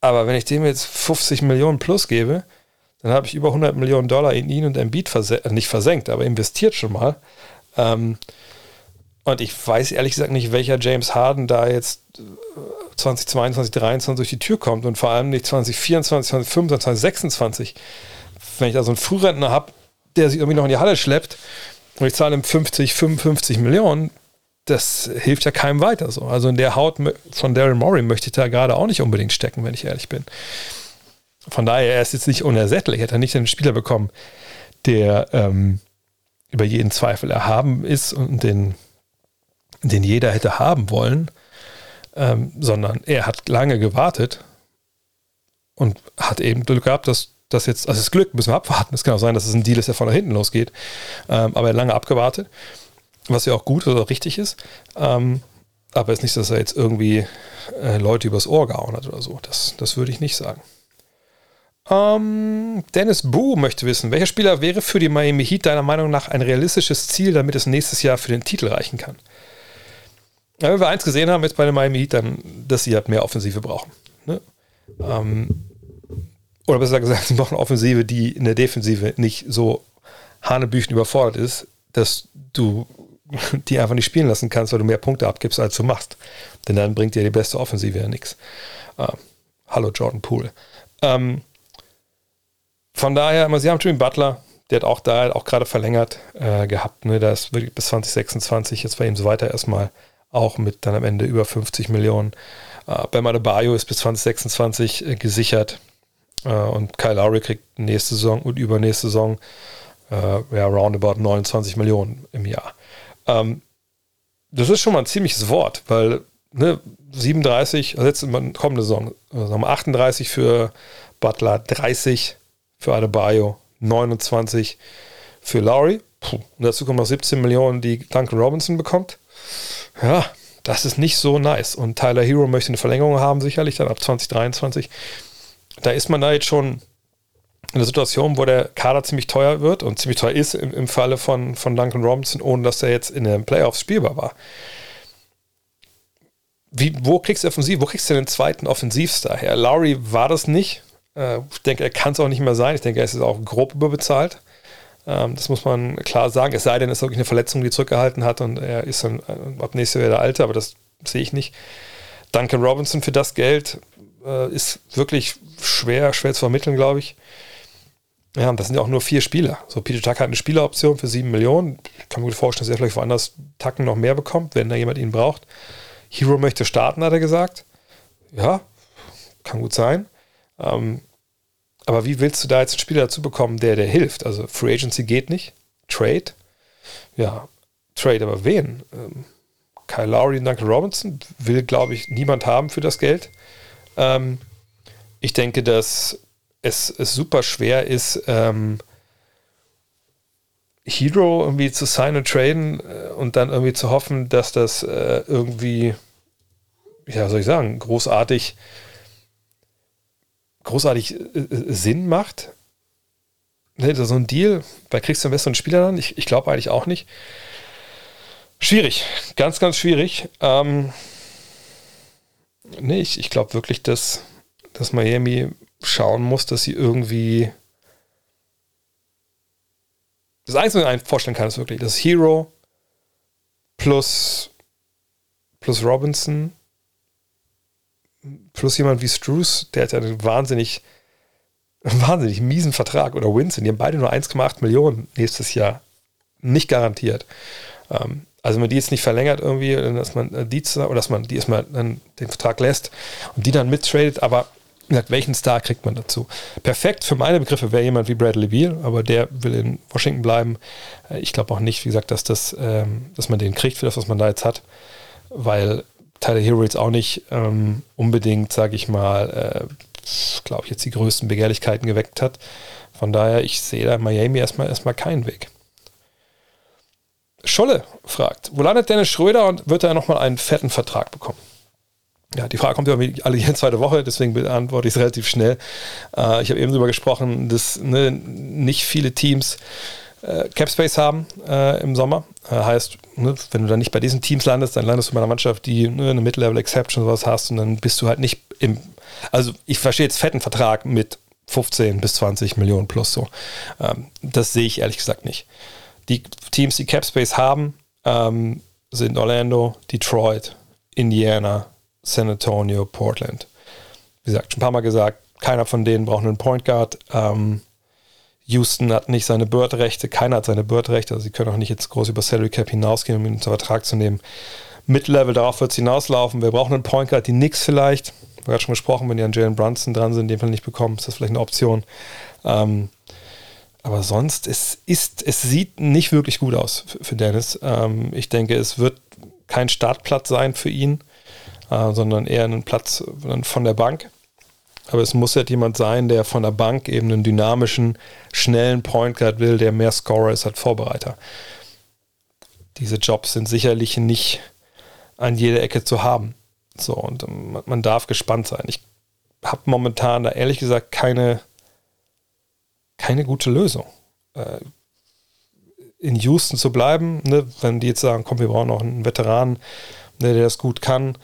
Aber wenn ich dem jetzt 50 Millionen plus gebe, dann habe ich über 100 Millionen Dollar in ihn und Embiid versen äh, nicht versenkt, aber investiert schon mal. Ähm, und ich weiß ehrlich gesagt nicht, welcher James Harden da jetzt 2022, äh, 2023 durch die Tür kommt und vor allem nicht 2024, 2025, 2026. Wenn ich da so einen Frührentner habe, der sich irgendwie noch in die Halle schleppt und ich zahle ihm 50, 55 Millionen, das hilft ja keinem weiter so. Also in der Haut von Daryl Morey möchte ich da gerade auch nicht unbedingt stecken, wenn ich ehrlich bin. Von daher, er ist jetzt nicht unersättlich, hätte er nicht einen Spieler bekommen, der ähm, über jeden Zweifel erhaben ist und den den jeder hätte haben wollen, ähm, sondern er hat lange gewartet und hat eben Glück gehabt, dass das jetzt, also das Glück müssen wir abwarten. Es kann auch sein, dass es ein Deal ist, der von da hinten losgeht. Ähm, aber er hat lange abgewartet, was ja auch gut oder richtig ist. Ähm, aber es ist nicht, dass er jetzt irgendwie äh, Leute übers Ohr gehauen hat oder so. Das, das würde ich nicht sagen. Ähm, Dennis Boo möchte wissen, welcher Spieler wäre für die Miami Heat deiner Meinung nach ein realistisches Ziel, damit es nächstes Jahr für den Titel reichen kann? Ja, wenn wir eins gesehen haben jetzt bei den Miami Heat, dann, dass sie halt mehr Offensive brauchen. Ne? Ähm, oder besser gesagt, [LAUGHS] sie brauchen eine Offensive, die in der Defensive nicht so hanebüchen überfordert ist, dass du die einfach nicht spielen lassen kannst, weil du mehr Punkte abgibst, als du machst. Denn dann bringt dir die beste Offensive ja nichts. Ähm, hallo Jordan Poole. Ähm, von daher, sie haben Jimmy Butler, der hat auch da auch gerade verlängert äh, gehabt. Ne? Da ist wirklich bis 2026 jetzt bei ihm so weiter erstmal auch mit dann am Ende über 50 Millionen. Äh, Bam Adebayo ist bis 2026 äh, gesichert äh, und Kyle Lowry kriegt nächste Saison und übernächste Saison äh, ja, roundabout 29 Millionen im Jahr. Ähm, das ist schon mal ein ziemliches Wort, weil ne, 37, also jetzt kommende Saison, also 38 für Butler, 30 für Adebayo, 29 für Lowry. Puh. Und dazu kommen noch 17 Millionen, die Duncan Robinson bekommt ja, das ist nicht so nice. Und Tyler Hero möchte eine Verlängerung haben, sicherlich dann ab 2023. Da ist man da jetzt schon in der Situation, wo der Kader ziemlich teuer wird und ziemlich teuer ist im, im Falle von, von Duncan Robinson, ohne dass er jetzt in den Playoffs spielbar war. Wie, wo kriegst du offensiv, wo kriegst du den zweiten Offensivstar her? Lowry war das nicht. Äh, ich denke, er kann es auch nicht mehr sein. Ich denke, er ist auch grob überbezahlt. Ähm, das muss man klar sagen. Es sei denn, es ist wirklich eine Verletzung, die zurückgehalten hat und er ist dann äh, ab nächstes Jahr der Alte, aber das sehe ich nicht. Duncan Robinson für das Geld äh, ist wirklich schwer, schwer zu vermitteln, glaube ich. Ja, und das sind ja auch nur vier Spieler. So, Peter Tucker hat eine Spieleroption für sieben Millionen. Ich kann mir gut vorstellen, dass er vielleicht woanders Tacken noch mehr bekommt, wenn da jemand ihn braucht. Hero möchte starten, hat er gesagt. Ja, kann gut sein. Ähm, aber wie willst du da jetzt einen Spieler dazu bekommen, der dir hilft? Also Free Agency geht nicht. Trade? Ja, Trade, aber wen? Ähm, Kyle Lowry und Duncan Robinson will, glaube ich, niemand haben für das Geld. Ähm, ich denke, dass es, es super schwer ist, ähm, Hero irgendwie zu sign und traden äh, und dann irgendwie zu hoffen, dass das äh, irgendwie, ja, soll ich sagen, großartig großartig äh, äh, Sinn macht. Ne, so ein Deal, bei kriegst du einen besseren Spieler dann? Ich, ich glaube eigentlich auch nicht. Schwierig, ganz, ganz schwierig. Ähm, nee, ich, ich glaube wirklich, dass, dass Miami schauen muss, dass sie irgendwie. Das Einzige, was ich mir vorstellen kann, ist wirklich, dass Hero plus, plus Robinson plus jemand wie Struce, der hat ja einen wahnsinnig, wahnsinnig miesen Vertrag oder Winston, die haben beide nur 1,8 Millionen nächstes Jahr. Nicht garantiert. Ähm, also wenn man die jetzt nicht verlängert irgendwie, dass man die oder dass man die erstmal dann den Vertrag lässt und die dann mittradet, aber gesagt, welchen Star kriegt man dazu? Perfekt für meine Begriffe wäre jemand wie Bradley Beal, aber der will in Washington bleiben. Äh, ich glaube auch nicht, wie gesagt, dass das, ähm, dass man den kriegt für das, was man da jetzt hat, weil Tyler Hero jetzt auch nicht ähm, unbedingt, sage ich mal, äh, glaube ich, jetzt die größten Begehrlichkeiten geweckt hat. Von daher, ich sehe da in Miami erstmal, erstmal keinen Weg. Scholle fragt, wo landet Dennis Schröder und wird er nochmal einen fetten Vertrag bekommen? Ja, die Frage kommt ja alle jede zweite Woche, deswegen beantworte ich es relativ schnell. Äh, ich habe eben darüber gesprochen, dass ne, nicht viele Teams äh, Capspace haben äh, im Sommer. Äh, heißt, ne, wenn du dann nicht bei diesen Teams landest, dann landest du bei einer Mannschaft, die ne, eine Mid-Level-Exception sowas hast und dann bist du halt nicht im. Also, ich verstehe jetzt fetten Vertrag mit 15 bis 20 Millionen plus so. Ähm, das sehe ich ehrlich gesagt nicht. Die Teams, die Capspace haben, ähm, sind Orlando, Detroit, Indiana, San Antonio, Portland. Wie gesagt, schon ein paar Mal gesagt, keiner von denen braucht einen Point Guard. Ähm, Houston hat nicht seine Bird-Rechte, keiner hat seine Bird-Rechte, also sie können auch nicht jetzt groß über Salary Cap hinausgehen, um ihn unter Vertrag zu nehmen. Mid-Level, darauf wird es hinauslaufen. Wir brauchen einen Point Guard, die Knicks vielleicht. Wir haben gerade schon gesprochen, wenn die an Jalen Brunson dran sind, in dem Fall nicht bekommen, ist das vielleicht eine Option. Ähm, aber sonst, es ist, es sieht nicht wirklich gut aus für, für Dennis. Ähm, ich denke, es wird kein Startplatz sein für ihn äh, sondern eher einen Platz von der Bank. Aber es muss halt jemand sein, der von der Bank eben einen dynamischen, schnellen Point Guard will, der mehr Scorer ist als Vorbereiter. Diese Jobs sind sicherlich nicht an jeder Ecke zu haben. So, und ähm, man darf gespannt sein. Ich habe momentan da ehrlich gesagt keine, keine gute Lösung. Äh, in Houston zu bleiben, ne, wenn die jetzt sagen, komm, wir brauchen noch einen Veteran, ne, der das gut kann,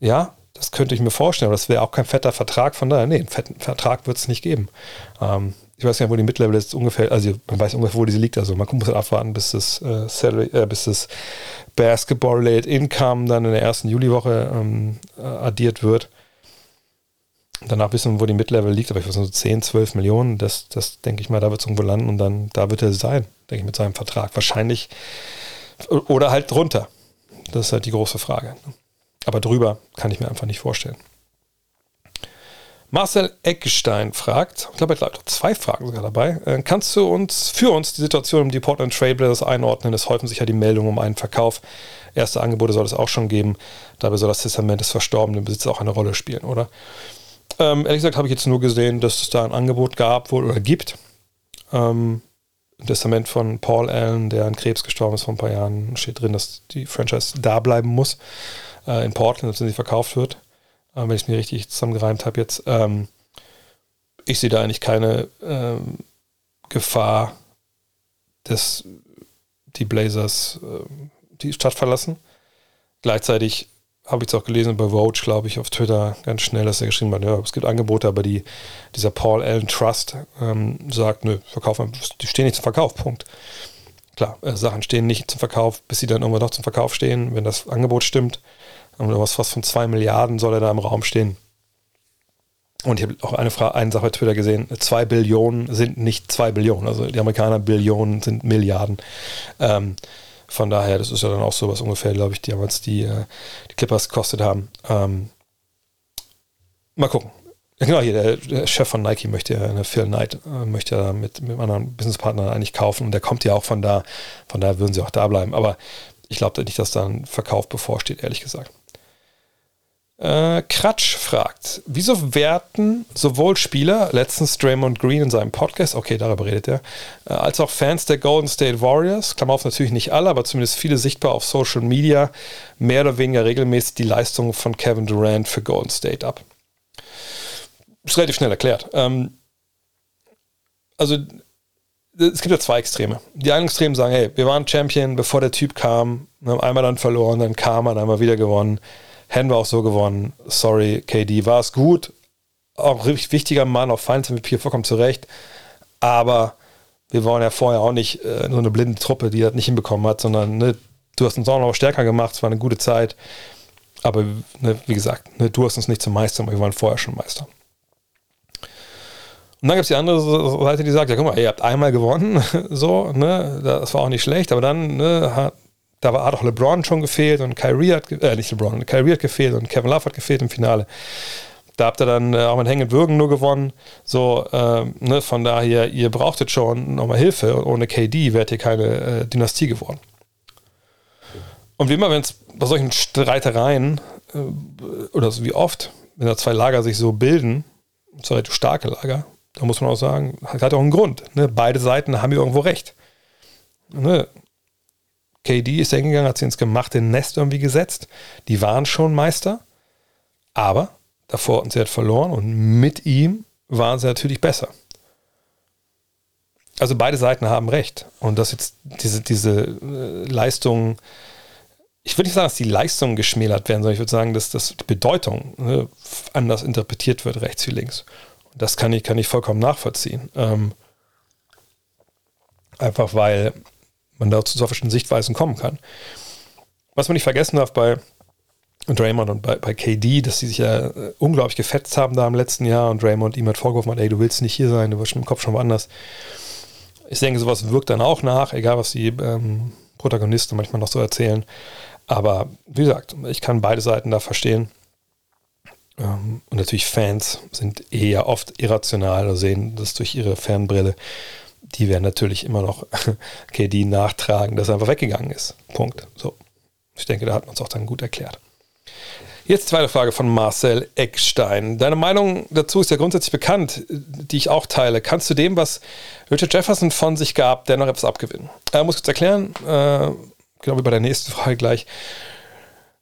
ja, das könnte ich mir vorstellen, aber das wäre auch kein fetter Vertrag. Von daher, nee, einen fetten Vertrag wird es nicht geben. Ähm, ich weiß nicht, wo die Midlevel ist ungefähr, also man weiß ungefähr, wo diese liegt. Also man muss halt abwarten, bis das, äh, Salary, äh, bis das Basketball-Related Income dann in der ersten Juliwoche ähm, äh, addiert wird. Danach wissen wir, wo die Midlevel liegt, aber ich weiß so 10, 12 Millionen. Das, das denke ich mal, da wird es irgendwo landen und dann da wird er sein, denke ich, mit seinem Vertrag. Wahrscheinlich oder halt drunter. Das ist halt die große Frage. Aber drüber kann ich mir einfach nicht vorstellen. Marcel Eckstein fragt, ich glaube, er hat zwei Fragen sogar dabei. Äh, kannst du uns für uns die Situation um die Portland Trailblazers einordnen? Es häufen sich ja die Meldungen um einen Verkauf. Erste Angebote soll es auch schon geben. Dabei soll das Testament des verstorbenen Besitzers auch eine Rolle spielen, oder? Ähm, ehrlich gesagt habe ich jetzt nur gesehen, dass es da ein Angebot gab wohl oder gibt. Ähm, Im Testament von Paul Allen, der an Krebs gestorben ist vor ein paar Jahren, steht drin, dass die Franchise da bleiben muss äh, in Portland, als sie verkauft wird, äh, wenn ich es mir richtig zusammengereimt habe jetzt. Ähm, ich sehe da eigentlich keine ähm, Gefahr, dass die Blazers äh, die Stadt verlassen. Gleichzeitig habe ich es auch gelesen bei Vogue, glaube ich, auf Twitter ganz schnell, dass er geschrieben hat, ja, es gibt Angebote, aber die, dieser Paul Allen Trust ähm, sagt, nö, verkaufen, die stehen nicht zum Verkauf, Punkt. Klar, äh, Sachen stehen nicht zum Verkauf, bis sie dann irgendwann doch zum Verkauf stehen, wenn das Angebot stimmt. Oder was, was von zwei Milliarden soll er da im Raum stehen. Und ich habe auch eine, Frage, eine Sache bei Twitter gesehen: zwei Billionen sind nicht zwei Billionen. Also die Amerikaner Billionen sind Milliarden. Ähm, von daher, das ist ja dann auch so was ungefähr, glaube ich, damals die, äh, die Clippers gekostet haben. Ähm, mal gucken. Genau, hier, der, der, Chef von Nike möchte ja, eine Phil Knight, äh, möchte ja mit, mit anderen Businesspartner eigentlich kaufen und der kommt ja auch von da. Von daher würden sie auch da bleiben. Aber ich glaube nicht, dass da ein Verkauf bevorsteht, ehrlich gesagt. Äh, Kratsch fragt, wieso werten sowohl Spieler, letztens Draymond Green in seinem Podcast, okay, darüber redet er, äh, als auch Fans der Golden State Warriors, Klammer auf natürlich nicht alle, aber zumindest viele sichtbar auf Social Media, mehr oder weniger regelmäßig die Leistung von Kevin Durant für Golden State ab? Ist relativ schnell erklärt. Ähm, also es gibt ja zwei Extreme. Die einen Extremen sagen, hey, wir waren Champion, bevor der Typ kam, haben einmal dann verloren, dann kam er, dann einmal wieder gewonnen hätten wir auch so gewonnen. Sorry, KD, war es gut. Auch richtig wichtiger Mann, auf Finals MVP vollkommen zurecht. Aber wir waren ja vorher auch nicht äh, nur eine blinde Truppe, die das nicht hinbekommen hat, sondern ne, du hast uns auch noch stärker gemacht, es war eine gute Zeit. Aber ne, wie gesagt, ne, du hast uns nicht zum Meister, aber wir waren vorher schon Meister. Und dann gibt es die andere Seite, die sagt, ja guck mal, ihr habt einmal gewonnen, [LAUGHS] so, ne, das war auch nicht schlecht, aber dann ne, hat, da war, hat auch LeBron schon gefehlt und Kyrie hat, äh, nicht LeBron, Kyrie hat gefehlt und Kevin Love hat gefehlt im Finale. Da habt ihr dann äh, auch mit Hängen Würgen nur gewonnen. So, äh, ne, von daher, ihr brauchtet schon nochmal Hilfe und ohne KD wärt ihr keine äh, Dynastie geworden. Und wie immer, wenn es bei solchen Streitereien, äh, oder so wie oft, wenn da zwei Lager sich so bilden, zwei starke Lager, da muss man auch sagen, hat auch einen Grund. Ne? Beide Seiten haben hier irgendwo recht. Ne? KD ist hingegangen, hat sie ins gemachte Nest irgendwie gesetzt. Die waren schon Meister. Aber davor hatten sie halt verloren und mit ihm waren sie natürlich besser. Also beide Seiten haben recht. Und dass jetzt diese, diese äh, Leistungen, ich würde nicht sagen, dass die Leistungen geschmälert werden, sondern ich würde sagen, dass, dass die Bedeutung ne, anders interpretiert wird, rechts wie links. Und das kann ich, kann ich vollkommen nachvollziehen. Ähm, einfach weil man da zu so verschiedenen Sichtweisen kommen kann. Was man nicht vergessen darf bei Draymond und bei, bei KD, dass sie sich ja äh, unglaublich gefetzt haben da im letzten Jahr und Draymond ihm hat vorgeworfen hat, ey, du willst nicht hier sein, du wirst im Kopf schon woanders. Ich denke, sowas wirkt dann auch nach, egal was die ähm, Protagonisten manchmal noch so erzählen. Aber wie gesagt, ich kann beide Seiten da verstehen. Ähm, und natürlich Fans sind eher oft irrational oder sehen das durch ihre Fernbrille. Die werden natürlich immer noch [LAUGHS] KD nachtragen, dass er einfach weggegangen ist. Punkt. So. Ich denke, da hat man es auch dann gut erklärt. Jetzt zweite Frage von Marcel Eckstein. Deine Meinung dazu ist ja grundsätzlich bekannt, die ich auch teile. Kannst du dem, was Richard Jefferson von sich gab, dennoch etwas abgewinnen? Er muss kurz erklären, äh, genau wie bei der nächsten Frage gleich.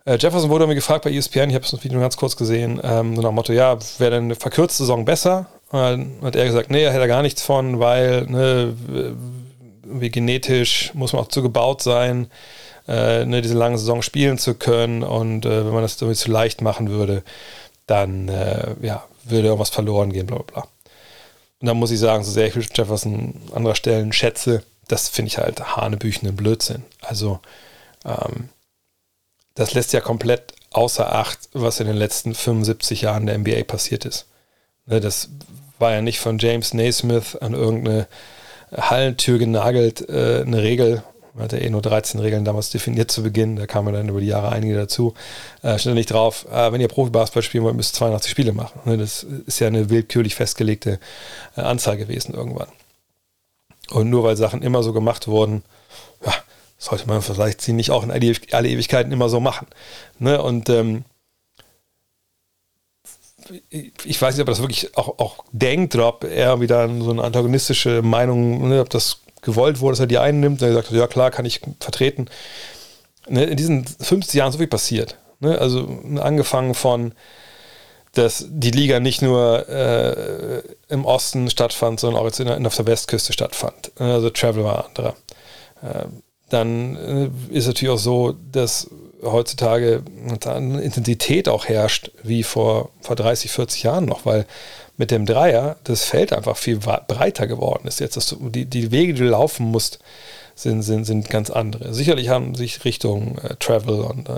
Äh, Jefferson wurde mir gefragt bei ESPN, ich habe das Video ganz kurz gesehen, ähm, so nach dem Motto, ja, wäre denn eine verkürzte Saison besser? Dann hat er gesagt, nee, er hätte gar nichts von, weil ne, wie genetisch muss man auch zugebaut sein äh, ne, diese lange Saison spielen zu können. Und äh, wenn man das irgendwie zu leicht machen würde, dann äh, ja, würde irgendwas verloren gehen, bla bla bla. Und dann muss ich sagen, so sehr ich Jefferson an anderer Stellen schätze, das finde ich halt hanebüchenden Blödsinn. Also, ähm, das lässt ja komplett außer Acht, was in den letzten 75 Jahren der NBA passiert ist. Ne, das war ja nicht von James Naismith an irgendeine Hallentür genagelt, äh, eine Regel, man hatte eh nur 13 Regeln damals definiert zu Beginn, da kamen dann über die Jahre einige dazu. Äh, stand nicht drauf, äh, wenn ihr Profibasketball spielen wollt, müsst ihr 82 Spiele machen. Ne, das ist ja eine willkürlich festgelegte äh, Anzahl gewesen irgendwann. Und nur weil Sachen immer so gemacht wurden, ja, sollte man vielleicht sie nicht auch in alle Ewigkeiten immer so machen. Ne? Und ähm, ich weiß nicht, ob er das wirklich auch, auch denkt oder ob er wieder so eine antagonistische Meinung, ne, ob das gewollt wurde, dass er die einnimmt. Und er hat, ja klar, kann ich vertreten. Ne, in diesen 50 Jahren so viel passiert. Ne? Also angefangen von, dass die Liga nicht nur äh, im Osten stattfand, sondern auch jetzt in, in, auf der Westküste stattfand. Ne, also Travel war anderer. Äh, dann ist natürlich auch so, dass heutzutage eine Intensität auch herrscht, wie vor, vor 30, 40 Jahren noch, weil mit dem Dreier das Feld einfach viel breiter geworden ist. Jetzt, du, die, die Wege, die du laufen musst, sind, sind, sind ganz andere. Sicherlich haben sich Richtung äh, Travel und, äh,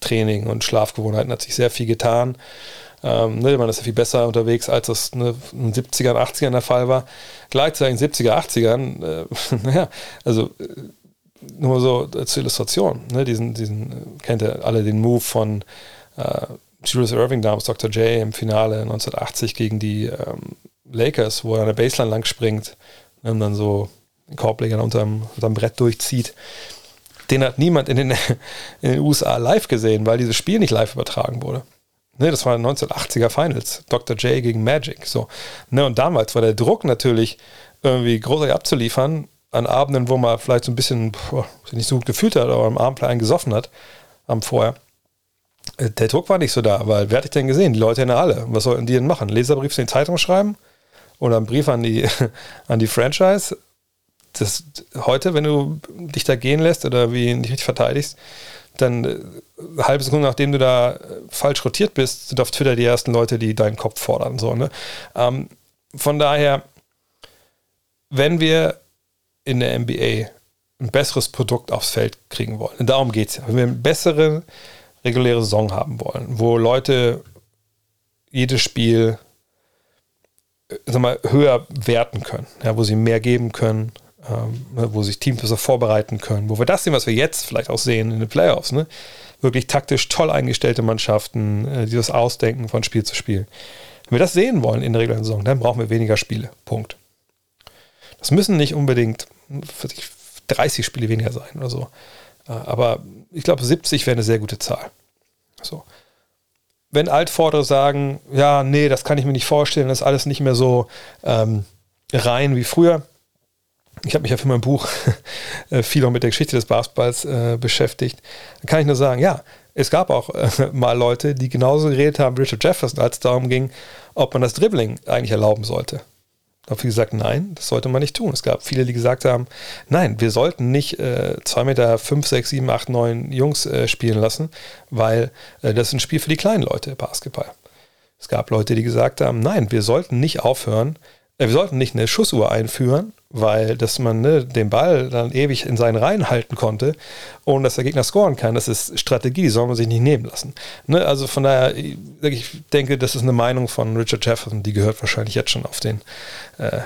Training und Schlafgewohnheiten hat sich sehr viel getan. Ähm, ne, man ist ja viel besser unterwegs, als das ne, in den 70ern, 80ern der Fall war. Gleichzeitig in den 70er, 80ern, äh, [LAUGHS] naja, also äh, nur so zur Illustration, ne, diesen, diesen, äh, kennt ihr alle den Move von äh, Julius Irving damals, Dr. J im Finale 1980 gegen die ähm, Lakers, wo er an der Baseline lang springt und dann so den Korbleger unterm, unterm Brett durchzieht. Den hat niemand in den, [LAUGHS] in den USA live gesehen, weil dieses Spiel nicht live übertragen wurde. Ne, das war 1980er Finals, Dr. J gegen Magic. So. Ne, und damals war der Druck natürlich irgendwie großartig abzuliefern, an Abenden, wo man vielleicht so ein bisschen boah, nicht so gut gefühlt hat, aber am Abend einen gesoffen hat, am vorher. Äh, der Druck war nicht so da, weil wer hatte ich denn gesehen? Die Leute in der Halle. Was sollten die denn machen? Leserbrief in die Zeitung schreiben? Oder einen Brief an die, [LAUGHS] an die Franchise? Das, heute, wenn du dich da gehen lässt oder wie nicht richtig verteidigst, dann eine äh, halbe Sekunde nachdem du da äh, falsch rotiert bist, sind auf Twitter die ersten Leute, die deinen Kopf fordern. So, ne? Ähm, von daher, wenn wir in der NBA ein besseres Produkt aufs Feld kriegen wollen, darum geht es ja, wenn wir einen besseren reguläre Saison haben wollen, wo Leute jedes Spiel äh, sag mal, höher werten können, ja, wo sie mehr geben können, ähm, wo sich Teams besser vorbereiten können, wo wir das sehen, was wir jetzt vielleicht auch sehen in den Playoffs, ne? wirklich taktisch toll eingestellte Mannschaften, äh, die ausdenken von Spiel zu Spiel. Wenn wir das sehen wollen in der regulären Saison, dann brauchen wir weniger Spiele. Punkt. Das müssen nicht unbedingt 30 Spiele weniger sein oder so. Äh, aber ich glaube, 70 wäre eine sehr gute Zahl. So. Wenn Altvordere sagen, ja, nee, das kann ich mir nicht vorstellen, das ist alles nicht mehr so ähm, rein wie früher. Ich habe mich ja für mein Buch [LAUGHS] äh, viel auch mit der Geschichte des Basketballs äh, beschäftigt. Da kann ich nur sagen, ja, es gab auch äh, [LAUGHS] mal Leute, die genauso geredet haben wie Richard Jefferson, als es darum ging, ob man das Dribbling eigentlich erlauben sollte. Da habe ich gesagt, nein, das sollte man nicht tun. Es gab viele, die gesagt haben, nein, wir sollten nicht äh, 2 Meter 5, 6, 7, 8, 9 Jungs äh, spielen lassen, weil äh, das ist ein Spiel für die kleinen Leute, Basketball. Es gab Leute, die gesagt haben, nein, wir sollten nicht aufhören, wir sollten nicht eine Schussuhr einführen, weil dass man ne, den Ball dann ewig in seinen Reihen halten konnte, ohne dass der Gegner scoren kann. Das ist Strategie, die soll man sich nicht nehmen lassen. Ne, also von daher, ich denke, das ist eine Meinung von Richard Jefferson, die gehört wahrscheinlich jetzt schon auf den, äh,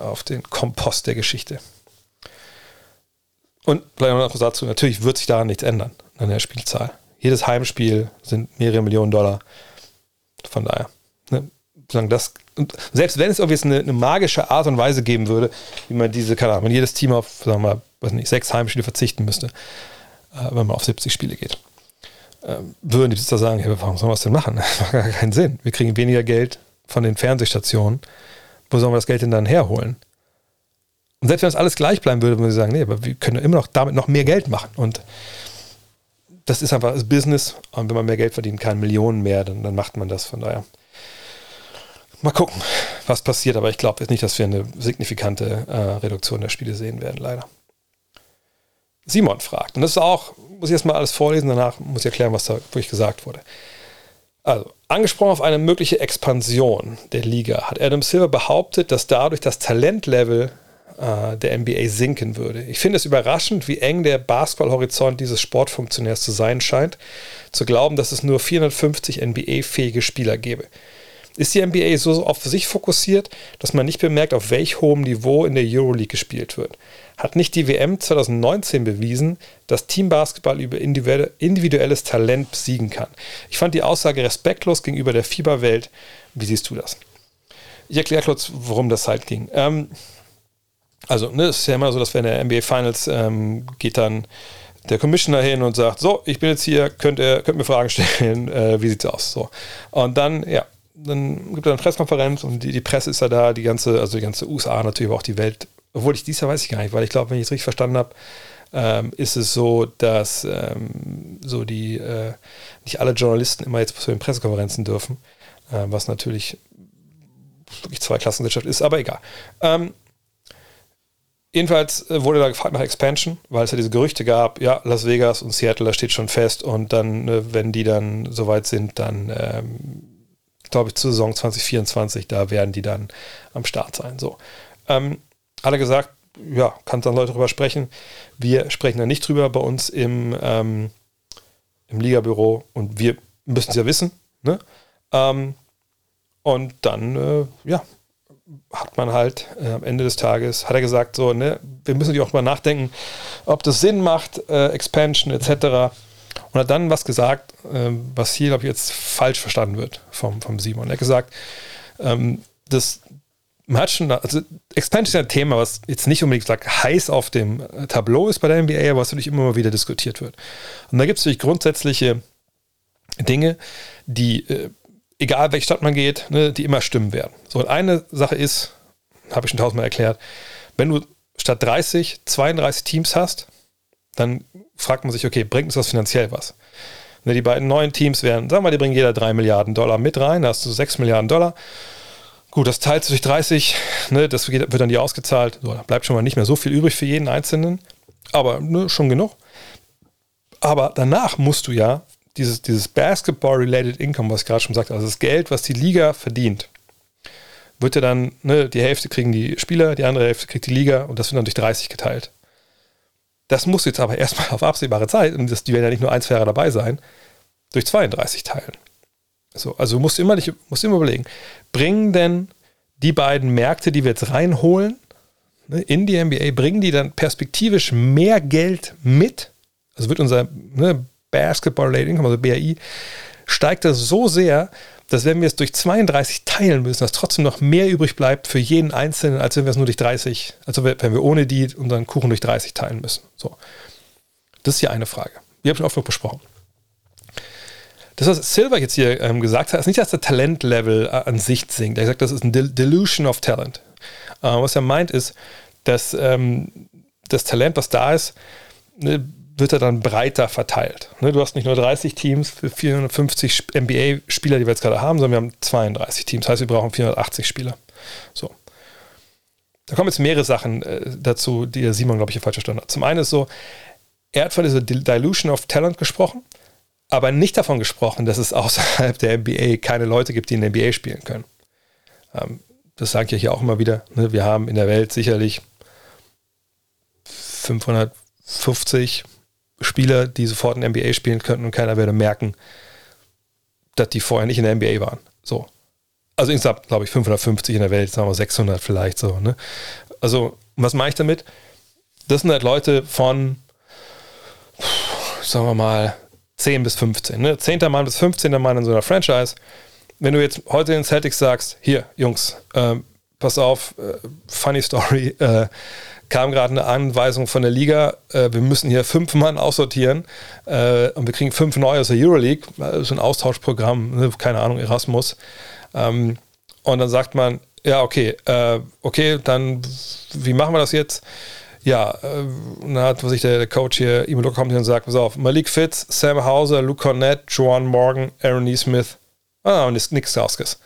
auf den Kompost der Geschichte. Und vielleicht noch dazu, natürlich wird sich daran nichts ändern an der Spielzahl. Jedes Heimspiel sind mehrere Millionen Dollar. Von daher, ne, das und selbst wenn es irgendwie eine, eine, magische Art und Weise geben würde, wie man diese, keine Ahnung, wenn jedes Team auf, sagen wir mal, weiß nicht, sechs Heimspiele verzichten müsste, äh, wenn man auf 70 Spiele geht, äh, würden die Besitzer sagen, hey, warum sollen wir das denn machen? [LAUGHS] Das macht gar keinen Sinn. Wir kriegen weniger Geld von den Fernsehstationen. Wo sollen wir das Geld denn dann herholen? Und selbst wenn das alles gleich bleiben würde, würden sie sagen, nee, aber wir können immer noch damit noch mehr Geld machen. Und das ist einfach das Business. Und wenn man mehr Geld verdient kann, Millionen mehr, dann, dann macht man das. Von daher Mal gucken, was passiert, aber ich glaube jetzt nicht, dass wir eine signifikante äh, Reduktion der Spiele sehen werden, leider. Simon fragt, und das ist auch, muss ich erstmal alles vorlesen, danach muss ich erklären, was da wirklich gesagt wurde. Also, angesprochen auf eine mögliche Expansion der Liga, hat Adam Silver behauptet, dass dadurch das Talentlevel äh, der NBA sinken würde. Ich finde es überraschend, wie eng der Basketballhorizont dieses Sportfunktionärs zu sein scheint, zu glauben, dass es nur 450 NBA-fähige Spieler gäbe. Ist die NBA so auf sich fokussiert, dass man nicht bemerkt, auf welch hohem Niveau in der Euroleague gespielt wird? Hat nicht die WM 2019 bewiesen, dass Teambasketball über individuelles Talent besiegen kann? Ich fand die Aussage respektlos gegenüber der Fieberwelt. Wie siehst du das? Ich erkläre kurz, worum das halt ging. Ähm, also, ne, es ist ja immer so, dass wenn der NBA Finals ähm, geht dann der Commissioner hin und sagt, so, ich bin jetzt hier, könnt ihr könnt mir Fragen stellen, [LAUGHS] äh, wie sieht's aus? So. Und dann, ja, dann gibt es eine Pressekonferenz und die, die, Presse ist ja da, die ganze, also die ganze USA natürlich, aber auch die Welt. Obwohl ich dies Jahr weiß ich gar nicht, weil ich glaube, wenn ich es richtig verstanden habe, ähm, ist es so, dass ähm, so die äh, nicht alle Journalisten immer jetzt zu den Pressekonferenzen dürfen, äh, was natürlich wirklich Zweiklassenwirtschaft ist, aber egal. Ähm, jedenfalls äh, wurde da gefragt nach Expansion, weil es ja diese Gerüchte gab, ja, Las Vegas und Seattle, das steht schon fest und dann, äh, wenn die dann soweit sind, dann ähm, glaube ich, zur Saison 2024, da werden die dann am Start sein. So. Ähm, er gesagt, ja, kann dann Leute drüber sprechen. Wir sprechen da nicht drüber bei uns im, ähm, im Liga-Büro und wir müssen es ja wissen. Ne? Ähm, und dann, äh, ja, hat man halt äh, am Ende des Tages, hat er gesagt, so, ne, wir müssen natürlich auch mal nachdenken, ob das Sinn macht, äh, Expansion etc und hat dann was gesagt, ähm, was hier, glaube ich, jetzt falsch verstanden wird vom, vom Simon. Er hat gesagt, ähm, das man also Expansion ist ein Thema, was jetzt nicht unbedingt sagt, heiß auf dem Tableau ist bei der NBA, aber was natürlich immer mal wieder diskutiert wird. Und da gibt es natürlich grundsätzliche Dinge, die, äh, egal welche Stadt man geht, ne, die immer stimmen werden. So, und eine Sache ist, habe ich schon tausendmal erklärt, wenn du statt 30 32 Teams hast, dann fragt man sich, okay, bringt uns das finanziell was? Ne, die beiden neuen Teams werden, sagen wir mal, die bringen jeder 3 Milliarden Dollar mit rein, da hast du 6 Milliarden Dollar. Gut, das teilst du durch 30, ne, das wird dann dir ausgezahlt. So, da bleibt schon mal nicht mehr so viel übrig für jeden Einzelnen, aber ne, schon genug. Aber danach musst du ja dieses, dieses Basketball-related Income, was ich gerade schon sagte, also das Geld, was die Liga verdient, wird ja dann, ne, die Hälfte kriegen die Spieler, die andere Hälfte kriegt die Liga und das wird dann durch 30 geteilt. Das muss jetzt aber [LAUGHS] erstmal auf absehbare Zeit, und das, die werden ja nicht nur ein, zwei Jahre dabei sein, durch 32 teilen. So, also musst du immer, musst immer überlegen, bringen denn die beiden Märkte, die wir jetzt reinholen, ne, in die NBA, bringen die dann perspektivisch mehr Geld mit? Also wird unser ne, Basketball-Rating, also BAI, steigt das so sehr, dass wenn wir es durch 32 teilen müssen, dass trotzdem noch mehr übrig bleibt für jeden Einzelnen, als wenn wir es nur durch 30, also wenn wir ohne die unseren Kuchen durch 30 teilen müssen. So. Das ist hier eine Frage. Wir haben schon oft noch besprochen. Das, was Silver jetzt hier ähm, gesagt hat, ist nicht, dass der Talentlevel äh, an sich sinkt. Er sagt, das ist ein Del Delusion of Talent. Äh, was er meint ist, dass ähm, das Talent, was da ist, ne, wird er dann breiter verteilt. Ne, du hast nicht nur 30 Teams für 450 NBA-Spieler, die wir jetzt gerade haben, sondern wir haben 32 Teams. Das heißt, wir brauchen 480 Spieler. So. Da kommen jetzt mehrere Sachen äh, dazu, die der Simon, glaube ich, hier falsch verstanden hat. Zum einen ist so, er hat von dieser Dilution of Talent gesprochen, aber nicht davon gesprochen, dass es [LAUGHS] außerhalb der NBA keine Leute gibt, die in der NBA spielen können. Ähm, das sage ich ja hier auch immer wieder. Ne? Wir haben in der Welt sicherlich 550 Spieler, die sofort in der NBA spielen könnten und keiner würde merken, dass die vorher nicht in der NBA waren. So. Also insgesamt, glaube ich, 550 in der Welt, sagen wir 600 vielleicht so. Ne? Also, was mache ich damit? Das sind halt Leute von, sagen wir mal, 10 bis 15. Ne? 10. Mann bis 15. Mann in so einer Franchise. Wenn du jetzt heute in Celtics sagst, hier, Jungs, äh, pass auf, äh, funny Story, äh, kam gerade eine Anweisung von der Liga, äh, wir müssen hier fünf Mann aussortieren äh, und wir kriegen fünf neue aus der Euroleague, so ein Austauschprogramm, ne, keine Ahnung, Erasmus. Ähm, und dann sagt man, ja, okay, äh, okay, dann wie machen wir das jetzt? Ja, äh, dann hat sich der, der Coach hier, Imo kommt hier und sagt, pass auf, Malik Fitz, Sam Hauser, Luke Cornett, Joan Morgan, Aaron E. Smith, ah, und Nick Stauskas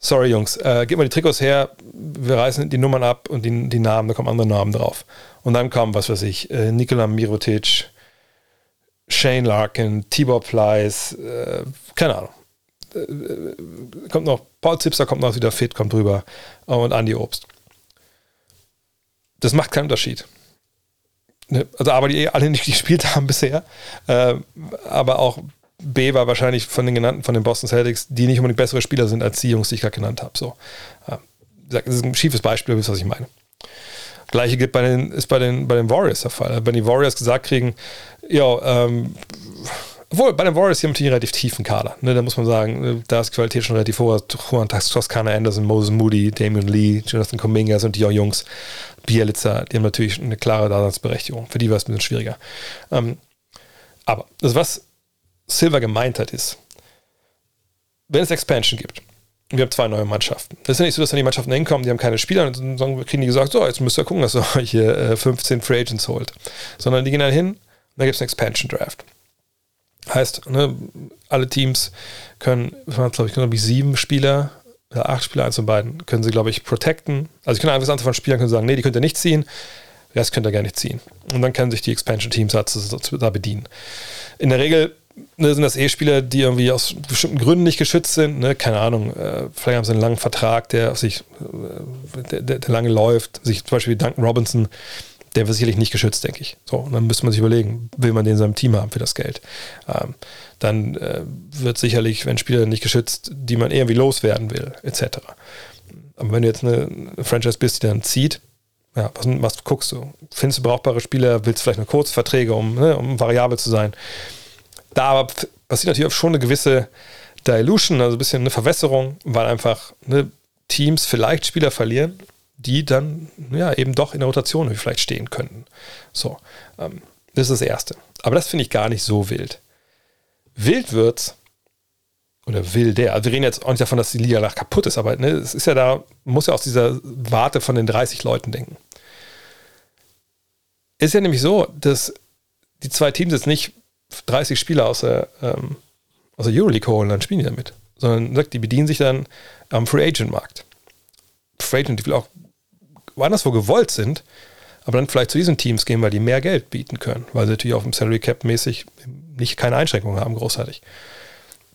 sorry Jungs, äh, gebt mal die Trikots her, wir reißen die Nummern ab und die, die Namen, da kommen andere Namen drauf. Und dann kommen, was weiß ich, äh, Nikola Mirotic, Shane Larkin, Tibor Pleiss, äh, keine Ahnung. Äh, äh, kommt noch, Paul Zipser kommt noch wieder fit, kommt drüber und Andy Obst. Das macht keinen Unterschied. Ne, also, aber die eh alle nicht [LAUGHS] gespielt haben bisher, äh, aber auch B war wahrscheinlich von den genannten, von den Boston Celtics, die nicht unbedingt bessere Spieler sind als die Jungs, die ich gerade genannt habe. So. Das ist ein schiefes Beispiel, wisst was ich meine. Gleiche gibt bei den, ist bei den, bei den Warriors der Fall. Wenn die Warriors gesagt kriegen, ja, ähm, obwohl bei den Warriors, die haben natürlich einen relativ tiefen Kader. Ne, da muss man sagen, da ist Qualität schon relativ hoch. Juan Toscana Anderson, Moses Moody, Damian Lee, Jonathan Kuminga sind die Jungs. Bielitzer, die haben natürlich eine klare Daseinsberechtigung. Für die war es ein bisschen schwieriger. Ähm, aber also was Silver gemeint hat, ist, wenn es Expansion gibt, und wir haben zwei neue Mannschaften. Das ist ja nicht so, dass dann die Mannschaften hinkommen, die haben keine Spieler und dann kriegen die gesagt, so, jetzt müsst ihr gucken, dass ihr [LAUGHS] euch hier 15 Free Agents holt. Sondern die gehen dann hin und dann gibt es einen Expansion Draft. Heißt, ne, alle Teams können, glaube ich, glaube ich, sieben Spieler, oder acht Spieler, eins von beiden, können sie, glaube ich, protecten. Also ich kann einfach Anzahl von Spielern können sagen, nee, die könnt ihr nicht ziehen, Rest könnt ihr gar nicht ziehen. Und dann können sich die Expansion Teams da bedienen. In der Regel ne, sind das eh Spieler, die irgendwie aus bestimmten Gründen nicht geschützt sind. Ne? Keine Ahnung, äh, vielleicht haben sie einen langen Vertrag, der sich, äh, der, der, der, lange läuft. Sich zum Beispiel Duncan Robinson, der wird sicherlich nicht geschützt, denke ich. So, und dann müsste man sich überlegen, will man den in seinem Team haben für das Geld. Ähm, dann äh, wird sicherlich, wenn Spieler nicht geschützt, die man irgendwie loswerden will, etc. Aber wenn du jetzt eine, Franchise bist, die dann zieht, ja, was, was guckst du? Findest du brauchbare Spieler? Willst du vielleicht nur Kurzverträge, um, ne, um variabel zu sein? Da passiert natürlich schon eine gewisse Dilution, also ein bisschen eine Verwässerung, weil einfach ne, Teams vielleicht Spieler verlieren, die dann ja eben doch in der Rotation vielleicht stehen könnten. So, ähm, das ist das Erste. Aber das finde ich gar nicht so wild. Wild wird's, oder will der, also wir reden jetzt auch nicht davon, dass die Liga nach kaputt ist, aber ne, es ist ja da, muss ja aus dieser Warte von den 30 Leuten denken. Ist ja nämlich so, dass die zwei Teams jetzt nicht 30 Spieler aus der, ähm, aus der Euroleague holen, dann spielen die damit. Sondern sagt, die bedienen sich dann am Free Agent Markt. Free Agent, die vielleicht auch woanders wo gewollt sind, aber dann vielleicht zu diesen Teams gehen, weil die mehr Geld bieten können, weil sie natürlich auf dem Salary Cap mäßig nicht keine Einschränkungen haben, großartig.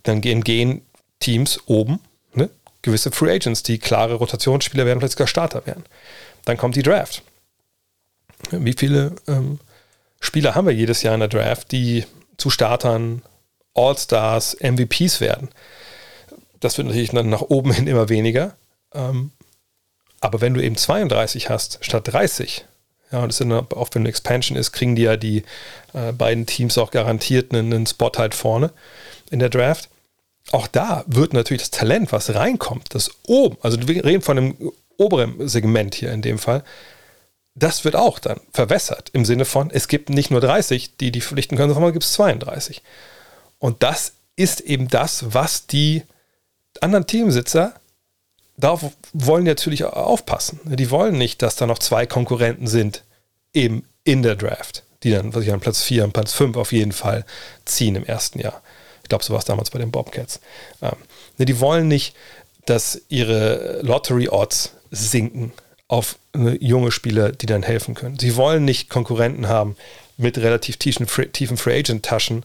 Dann gehen, gehen Teams oben, ne, gewisse Free Agents, die klare Rotationsspieler werden, vielleicht sogar Starter werden. Dann kommt die Draft. Wie viele ähm, Spieler haben wir jedes Jahr in der Draft, die zu Startern, All-Stars, MVPs werden. Das wird natürlich dann nach oben hin immer weniger. Ähm, aber wenn du eben 32 hast statt 30, ja, und das ist auch wenn eine Expansion ist, kriegen die ja die äh, beiden Teams auch garantiert einen, einen Spot halt vorne in der Draft. Auch da wird natürlich das Talent, was reinkommt, das oben, also wir reden von einem oberen Segment hier in dem Fall, das wird auch dann verwässert im Sinne von, es gibt nicht nur 30, die die verpflichten können, sondern gibt es 32. Und das ist eben das, was die anderen Teamsitzer, darauf wollen die natürlich aufpassen. Die wollen nicht, dass da noch zwei Konkurrenten sind eben in der Draft. die dann, was ich an Platz 4 und Platz 5 auf jeden Fall ziehen im ersten Jahr. Ich glaube, so war es damals bei den Bobcats. Ähm, ne, die wollen nicht, dass ihre Lottery-Odds sinken auf ne, junge Spieler, die dann helfen können. Sie wollen nicht Konkurrenten haben mit relativ tiefen, tiefen Free Agent-Taschen,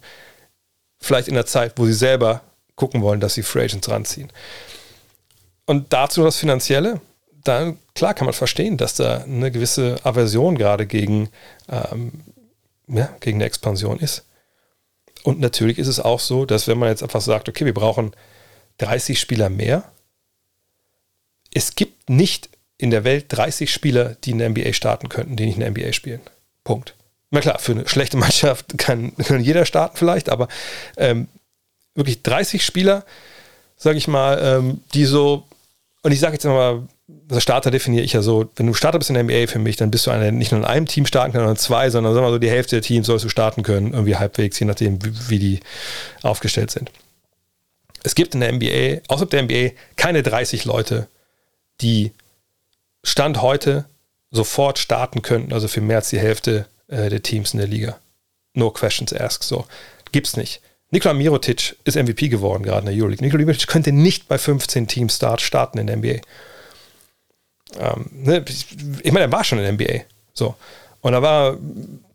vielleicht in der Zeit, wo sie selber gucken wollen, dass sie Free Agents ranziehen. Und dazu das Finanzielle, dann klar kann man verstehen, dass da eine gewisse Aversion gerade gegen, ähm, ja, gegen eine Expansion ist. Und natürlich ist es auch so, dass wenn man jetzt einfach sagt, okay, wir brauchen 30 Spieler mehr, es gibt nicht in der Welt 30 Spieler, die in der NBA starten könnten, die nicht in der NBA spielen. Punkt. Na klar, für eine schlechte Mannschaft [LAUGHS] kann, kann jeder starten vielleicht, aber ähm, wirklich 30 Spieler, sage ich mal, ähm, die so, und ich sage jetzt mal, also Starter definiere ich ja so, wenn du Starter bist in der NBA für mich, dann bist du einer, nicht nur in einem Team starten kann, sondern zwei, sondern sagen wir mal so, die Hälfte der Teams sollst du starten können, irgendwie halbwegs, je nachdem, wie, wie die aufgestellt sind. Es gibt in der NBA, außerhalb der NBA, keine 30 Leute, die Stand heute sofort starten könnten, also für mehr als die Hälfte äh, der Teams in der Liga. No questions asked. So. Gibt's nicht. Nikola Mirotic ist MVP geworden gerade in der Euroleague. Nikola Mirotic könnte nicht bei 15 Teams Start starten in der NBA. Ähm, ne? Ich meine, er war schon in der NBA. So. Und da war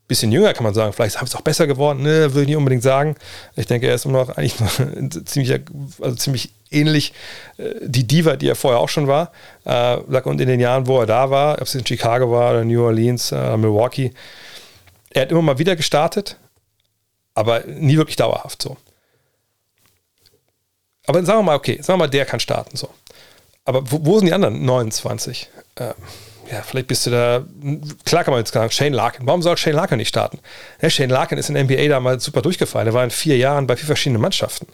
bisschen jünger, kann man sagen. Vielleicht haben es auch besser geworden. Ne, würde ich nicht unbedingt sagen. Ich denke, er ist immer noch eigentlich ziemlich, also ziemlich ähnlich äh, die Diva, die er vorher auch schon war. Äh, und in den Jahren, wo er da war, ob es in Chicago war oder New Orleans, äh, Milwaukee, er hat immer mal wieder gestartet, aber nie wirklich dauerhaft so. Aber sagen wir mal, okay, sagen wir mal, der kann starten so. Aber wo, wo sind die anderen 29? Ähm, ja, vielleicht bist du da, klar kann man jetzt sagen, Shane Larkin. Warum soll Shane Larkin nicht starten? Ja, Shane Larkin ist in der NBA damals super durchgefallen. Er war in vier Jahren bei vier verschiedenen Mannschaften.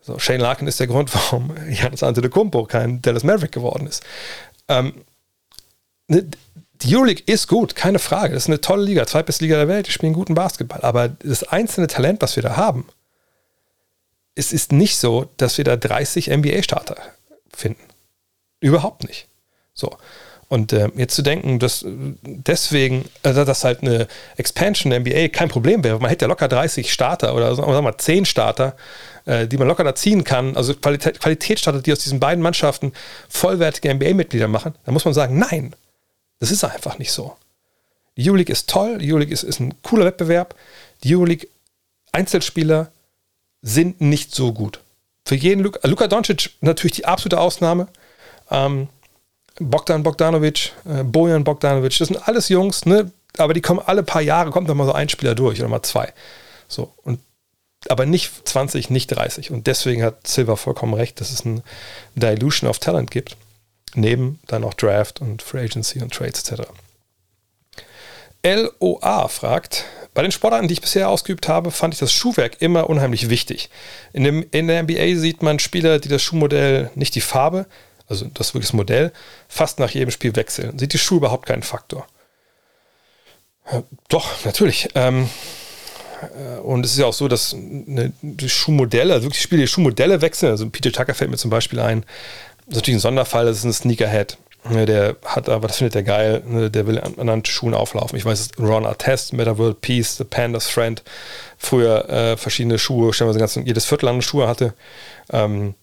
So, Shane Larkin ist der Grund, [LAUGHS] warum Janis Antetokounmpo kein Dallas Maverick geworden ist. Ähm, ne, die Euroleague ist gut, keine Frage. Das ist eine tolle Liga, zweitbeste Liga der Welt. Die spielen guten Basketball. Aber das einzelne Talent, was wir da haben, es ist nicht so, dass wir da 30 NBA-Starter finden. Überhaupt nicht. So. Und äh, jetzt zu denken, dass deswegen, also dass halt eine Expansion der NBA kein Problem wäre. Man hätte ja locker 30 Starter oder sagen wir mal 10 Starter, äh, die man locker da ziehen kann. Also Qualität, Qualitätsstarter, die aus diesen beiden Mannschaften vollwertige NBA-Mitglieder machen. Da muss man sagen, nein, das ist einfach nicht so. Die Euroleague ist toll, die Euroleague ist, ist ein cooler Wettbewerb. Die Euroleague Einzelspieler sind nicht so gut. Für jeden Luka, Luka Doncic natürlich die absolute Ausnahme. Ähm, Bogdan Bogdanovic, äh, Bojan Bogdanovic, das sind alles Jungs, ne? aber die kommen alle paar Jahre, kommt noch mal so ein Spieler durch oder mal zwei. So, und aber nicht 20, nicht 30. Und deswegen hat Silver vollkommen recht, dass es ein Dilution of Talent gibt neben dann auch Draft und Free Agency und Trades etc. LOA fragt, bei den Sportarten, die ich bisher ausgeübt habe, fand ich das Schuhwerk immer unheimlich wichtig. In, dem, in der NBA sieht man Spieler, die das Schuhmodell, nicht die Farbe, also das wirklich das Modell, fast nach jedem Spiel wechseln. Sieht die Schuhe überhaupt keinen Faktor? Doch, natürlich. Ähm, äh, und es ist ja auch so, dass eine, die Schuhmodelle, also wirklich Spiele, die Schuhmodelle wechseln. Also Peter Tucker fällt mir zum Beispiel ein, das ist natürlich ein Sonderfall, das ist ein Sneakerhead. Der hat aber, das findet er geil, ne, der will an anderen Schuhen auflaufen. Ich weiß, Ron Artest, Meta World Peace, The Pandas Friend, früher äh, verschiedene Schuhe, stellen wir ganz, jedes Viertel an Schuhe hatte. Ähm,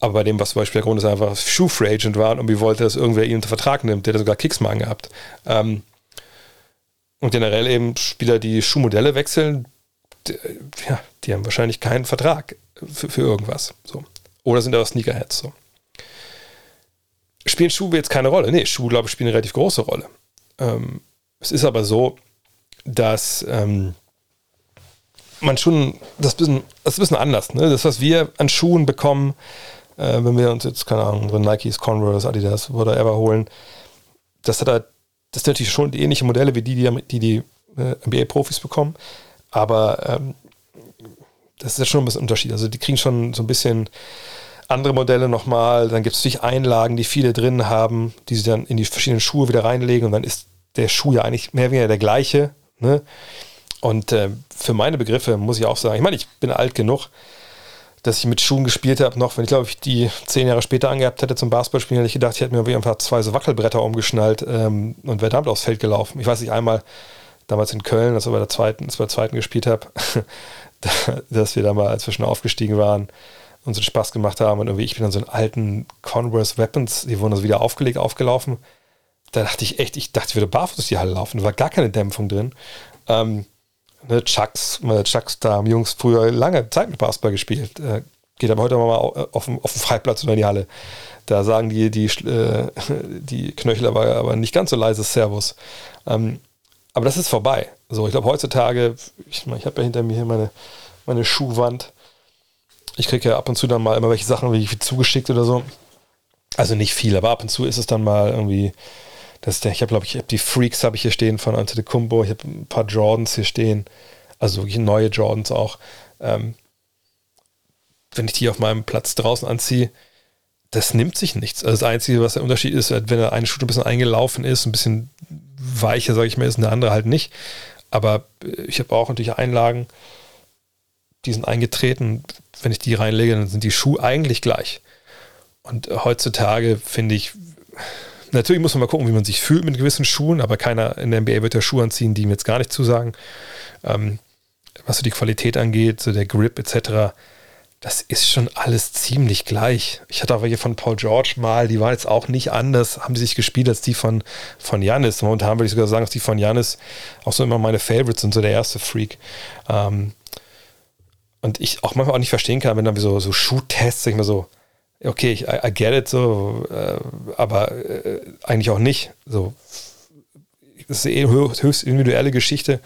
aber bei dem, was zum Beispiel der Grund ist, einfach Schuh-Free Agent war und irgendwie wollte, dass irgendwer ihn unter Vertrag nimmt, der hat sogar Kicks mal angehabt. Ähm, und generell eben Spieler, die Schuhmodelle wechseln, die, ja, die haben wahrscheinlich keinen Vertrag für, für irgendwas. So. Oder sind das Sneakerheads so? Spielen Schuhe jetzt keine Rolle? Nee, Schuhe, glaube ich, spielen eine relativ große Rolle. Ähm, es ist aber so, dass ähm, man schon das, das ist ein bisschen anders. Ne? Das, was wir an Schuhen bekommen, äh, wenn wir uns jetzt, keine Ahnung, unsere Nikes, Converse, Adidas, whatever holen, das hat halt, das sind natürlich schon ähnliche Modelle wie die, die die, die äh, NBA-Profis bekommen. Aber ähm, das ist ja schon ein bisschen Unterschied. Also die kriegen schon so ein bisschen andere Modelle nochmal. Dann gibt es natürlich Einlagen, die viele drin haben, die sie dann in die verschiedenen Schuhe wieder reinlegen und dann ist der Schuh ja eigentlich mehr oder weniger der gleiche. Ne? Und äh, für meine Begriffe muss ich auch sagen, ich meine, ich bin alt genug, dass ich mit Schuhen gespielt habe, noch wenn ich glaube ich die zehn Jahre später angehabt hätte zum Basketballspielen, hätte ich gedacht, ich hätte mir einfach zwei so Wackelbretter umgeschnallt ähm, und wäre damit aufs Feld gelaufen. Ich weiß nicht, einmal damals in Köln, als, ich bei der zweiten, bei der zweiten gespielt habe, [LAUGHS] dass wir da mal, als wir aufgestiegen waren, uns einen Spaß gemacht haben und irgendwie, ich bin dann so einen alten Converse Weapons, die wurden also wieder aufgelegt, aufgelaufen. Da dachte ich echt, ich dachte, ich würde barfuß die Halle laufen. Da war gar keine Dämpfung drin. Ähm, ne, Chucks, meine Chucks da haben Jungs früher lange Zeit mit Basketball gespielt. Äh, geht aber heute mal auf dem, auf dem Freiplatz oder in die Halle. Da sagen die, die, äh, [LAUGHS] die Knöchel aber, aber nicht ganz so leises Servus. Ähm, aber das ist vorbei. So, ich glaube, heutzutage, ich, ich habe ja hinter mir hier meine, meine Schuhwand. Ich kriege ja ab und zu dann mal immer welche Sachen wie zugeschickt oder so. Also nicht viel, aber ab und zu ist es dann mal irgendwie. Das, ich habe, glaube ich, hab die Freaks habe ich hier stehen von Antetokounmpo. Ich habe ein paar Jordans hier stehen. Also wirklich neue Jordans auch. Ähm, wenn ich die auf meinem Platz draußen anziehe, das nimmt sich nichts. Also das Einzige, was der Unterschied ist, wenn der eine Schuh ein bisschen eingelaufen ist, ein bisschen weicher, sage ich mal, ist und der andere halt nicht. Aber ich habe auch natürlich Einlagen, die sind eingetreten. Wenn ich die reinlege, dann sind die Schuhe eigentlich gleich. Und heutzutage finde ich, natürlich muss man mal gucken, wie man sich fühlt mit gewissen Schuhen, aber keiner in der NBA wird ja Schuhe anziehen, die ihm jetzt gar nicht zusagen. Ähm, was so die Qualität angeht, so der Grip etc., das ist schon alles ziemlich gleich. Ich hatte auch welche von Paul George mal, die waren jetzt auch nicht anders, haben die sich gespielt als die von, von Janis. Momentan würde ich sogar sagen, dass die von Janis auch so immer meine Favorites sind, so der erste Freak. Ähm, und ich auch manchmal auch nicht verstehen kann, wenn dann so, so Schuhtests, sag ich mal so, okay, ich, I, I get it, so, äh, aber äh, eigentlich auch nicht. So, das ist eh höchst individuelle Geschichte.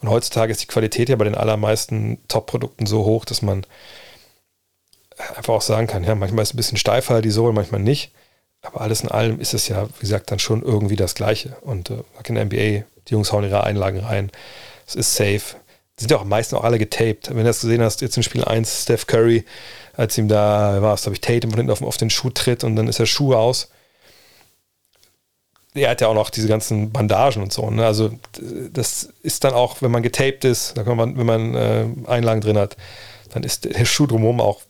Und heutzutage ist die Qualität ja bei den allermeisten Top-Produkten so hoch, dass man einfach auch sagen kann, ja, manchmal ist es ein bisschen steifer die Sohle, manchmal nicht. Aber alles in allem ist es ja, wie gesagt, dann schon irgendwie das Gleiche. Und äh, in der NBA, die Jungs hauen ihre Einlagen rein. Es ist safe. Die sind ja auch meistens auch alle getaped. Wenn du das gesehen hast, jetzt in Spiel 1, Steph Curry, als ihm da war, glaube ich, Tatum von hinten auf, auf den Schuh tritt und dann ist der Schuh aus. Er hat ja auch noch diese ganzen Bandagen und so. Ne? Also, das ist dann auch, wenn man getaped ist, dann kann man, wenn man äh, Einlagen drin hat, dann ist der Schuh drumherum auch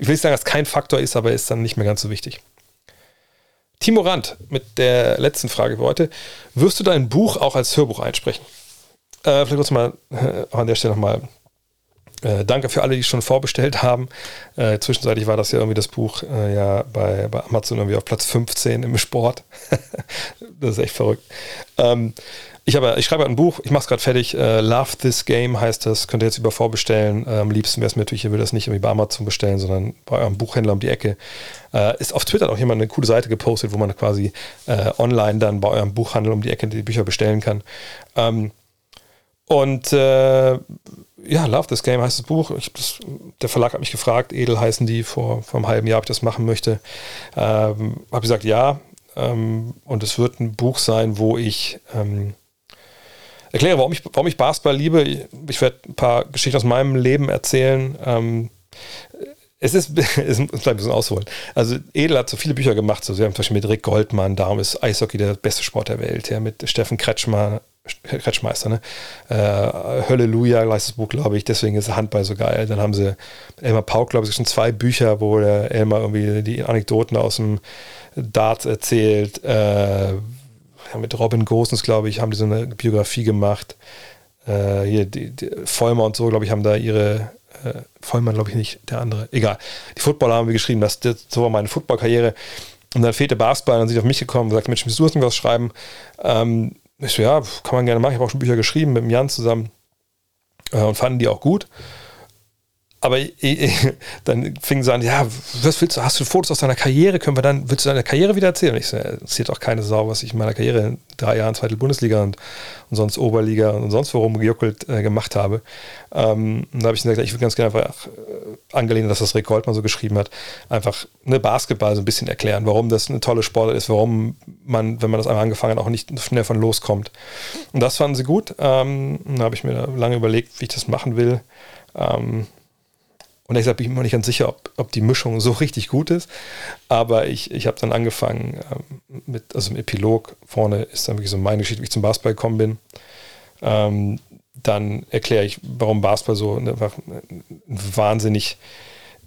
ich will nicht sagen, dass kein Faktor ist, aber ist dann nicht mehr ganz so wichtig. Timo Rand mit der letzten Frage für heute. Wirst du dein Buch auch als Hörbuch einsprechen? Äh, vielleicht kurz mal äh, an der Stelle nochmal äh, danke für alle, die schon vorbestellt haben. Äh, zwischenzeitlich war das ja irgendwie das Buch äh, ja bei, bei Amazon irgendwie auf Platz 15 im Sport. [LAUGHS] das ist echt verrückt. Ähm, ich, habe, ich schreibe ein Buch, ich mache es gerade fertig. Uh, Love This Game heißt das. Könnt ihr jetzt über vorbestellen. Uh, am liebsten wäre es mir natürlich, ihr würdet das nicht irgendwie bei Amazon bestellen, sondern bei eurem Buchhändler um die Ecke. Uh, ist auf Twitter auch jemand eine coole Seite gepostet, wo man quasi online dann bei eurem Buchhandel um die Ecke die Bücher bestellen kann. Ähm, und ja, Love This Game heißt das Buch. Ich, das, der Verlag hat mich gefragt, Edel heißen die, vor, vor einem halben Jahr, ob ich das machen möchte. Ähm, habe gesagt, ja. Ähm, und es wird ein Buch sein, wo ich ähm, erkläre, warum ich, warum ich Basketball liebe. Ich werde ein paar Geschichten aus meinem Leben erzählen. Ähm, es ist, [LAUGHS] es bleibt ein bisschen ausholen. Also Edel hat so viele Bücher gemacht, so, sie haben zum Beispiel mit Rick Goldmann, darum ist Eishockey der beste Sport der Welt, ja, mit Steffen Kretschmer, Kretschmeister, ne? Äh, Halleluja heißt das Buch, glaube ich, deswegen ist Handball so geil. Dann haben sie Elmar Pauk, glaube ich, schon zwei Bücher, wo der Elmar irgendwie die Anekdoten aus dem Dart erzählt, äh, mit Robin Gosens, glaube ich, haben die so eine Biografie gemacht. Äh, hier, die, die Vollmer und so, glaube ich, haben da ihre, äh, Vollmann, glaube ich nicht, der andere. Egal. Die Footballer haben wir geschrieben, das, das so war meine Footballkarriere. Und dann fehlte Basketball, dann sind sie auf mich gekommen und gesagt, Mensch, willst du was schreiben? Ähm, ich so, ja, kann man gerne machen. Ich habe auch schon Bücher geschrieben mit dem Jan zusammen äh, und fanden die auch gut aber [LAUGHS] dann fingen sie an, ja, was willst du, hast du Fotos aus deiner Karriere, können wir dann, willst du deine Karriere wieder erzählen? Und ich so, interessiert auch keine Sau, was ich in meiner Karriere in drei Jahren zweite Bundesliga und, und sonst Oberliga und sonst worum gejuckelt äh, gemacht habe. Ähm, da habe ich gesagt, ich würde ganz gerne einfach äh, angelehnt, dass das Rick Goldmann so geschrieben hat, einfach eine Basketball so ein bisschen erklären, warum das eine tolle Sportart ist, warum man, wenn man das einmal angefangen hat, auch nicht schnell von loskommt. Und das fanden sie gut. Ähm, da habe ich mir lange überlegt, wie ich das machen will. Ähm, und ich bin mir nicht ganz sicher, ob, ob die Mischung so richtig gut ist. Aber ich, ich habe dann angefangen ähm, mit, also im Epilog vorne ist dann wirklich so meine Geschichte, wie ich zum Basketball gekommen bin. Ähm, dann erkläre ich, warum Basketball so einfach ein wahnsinnig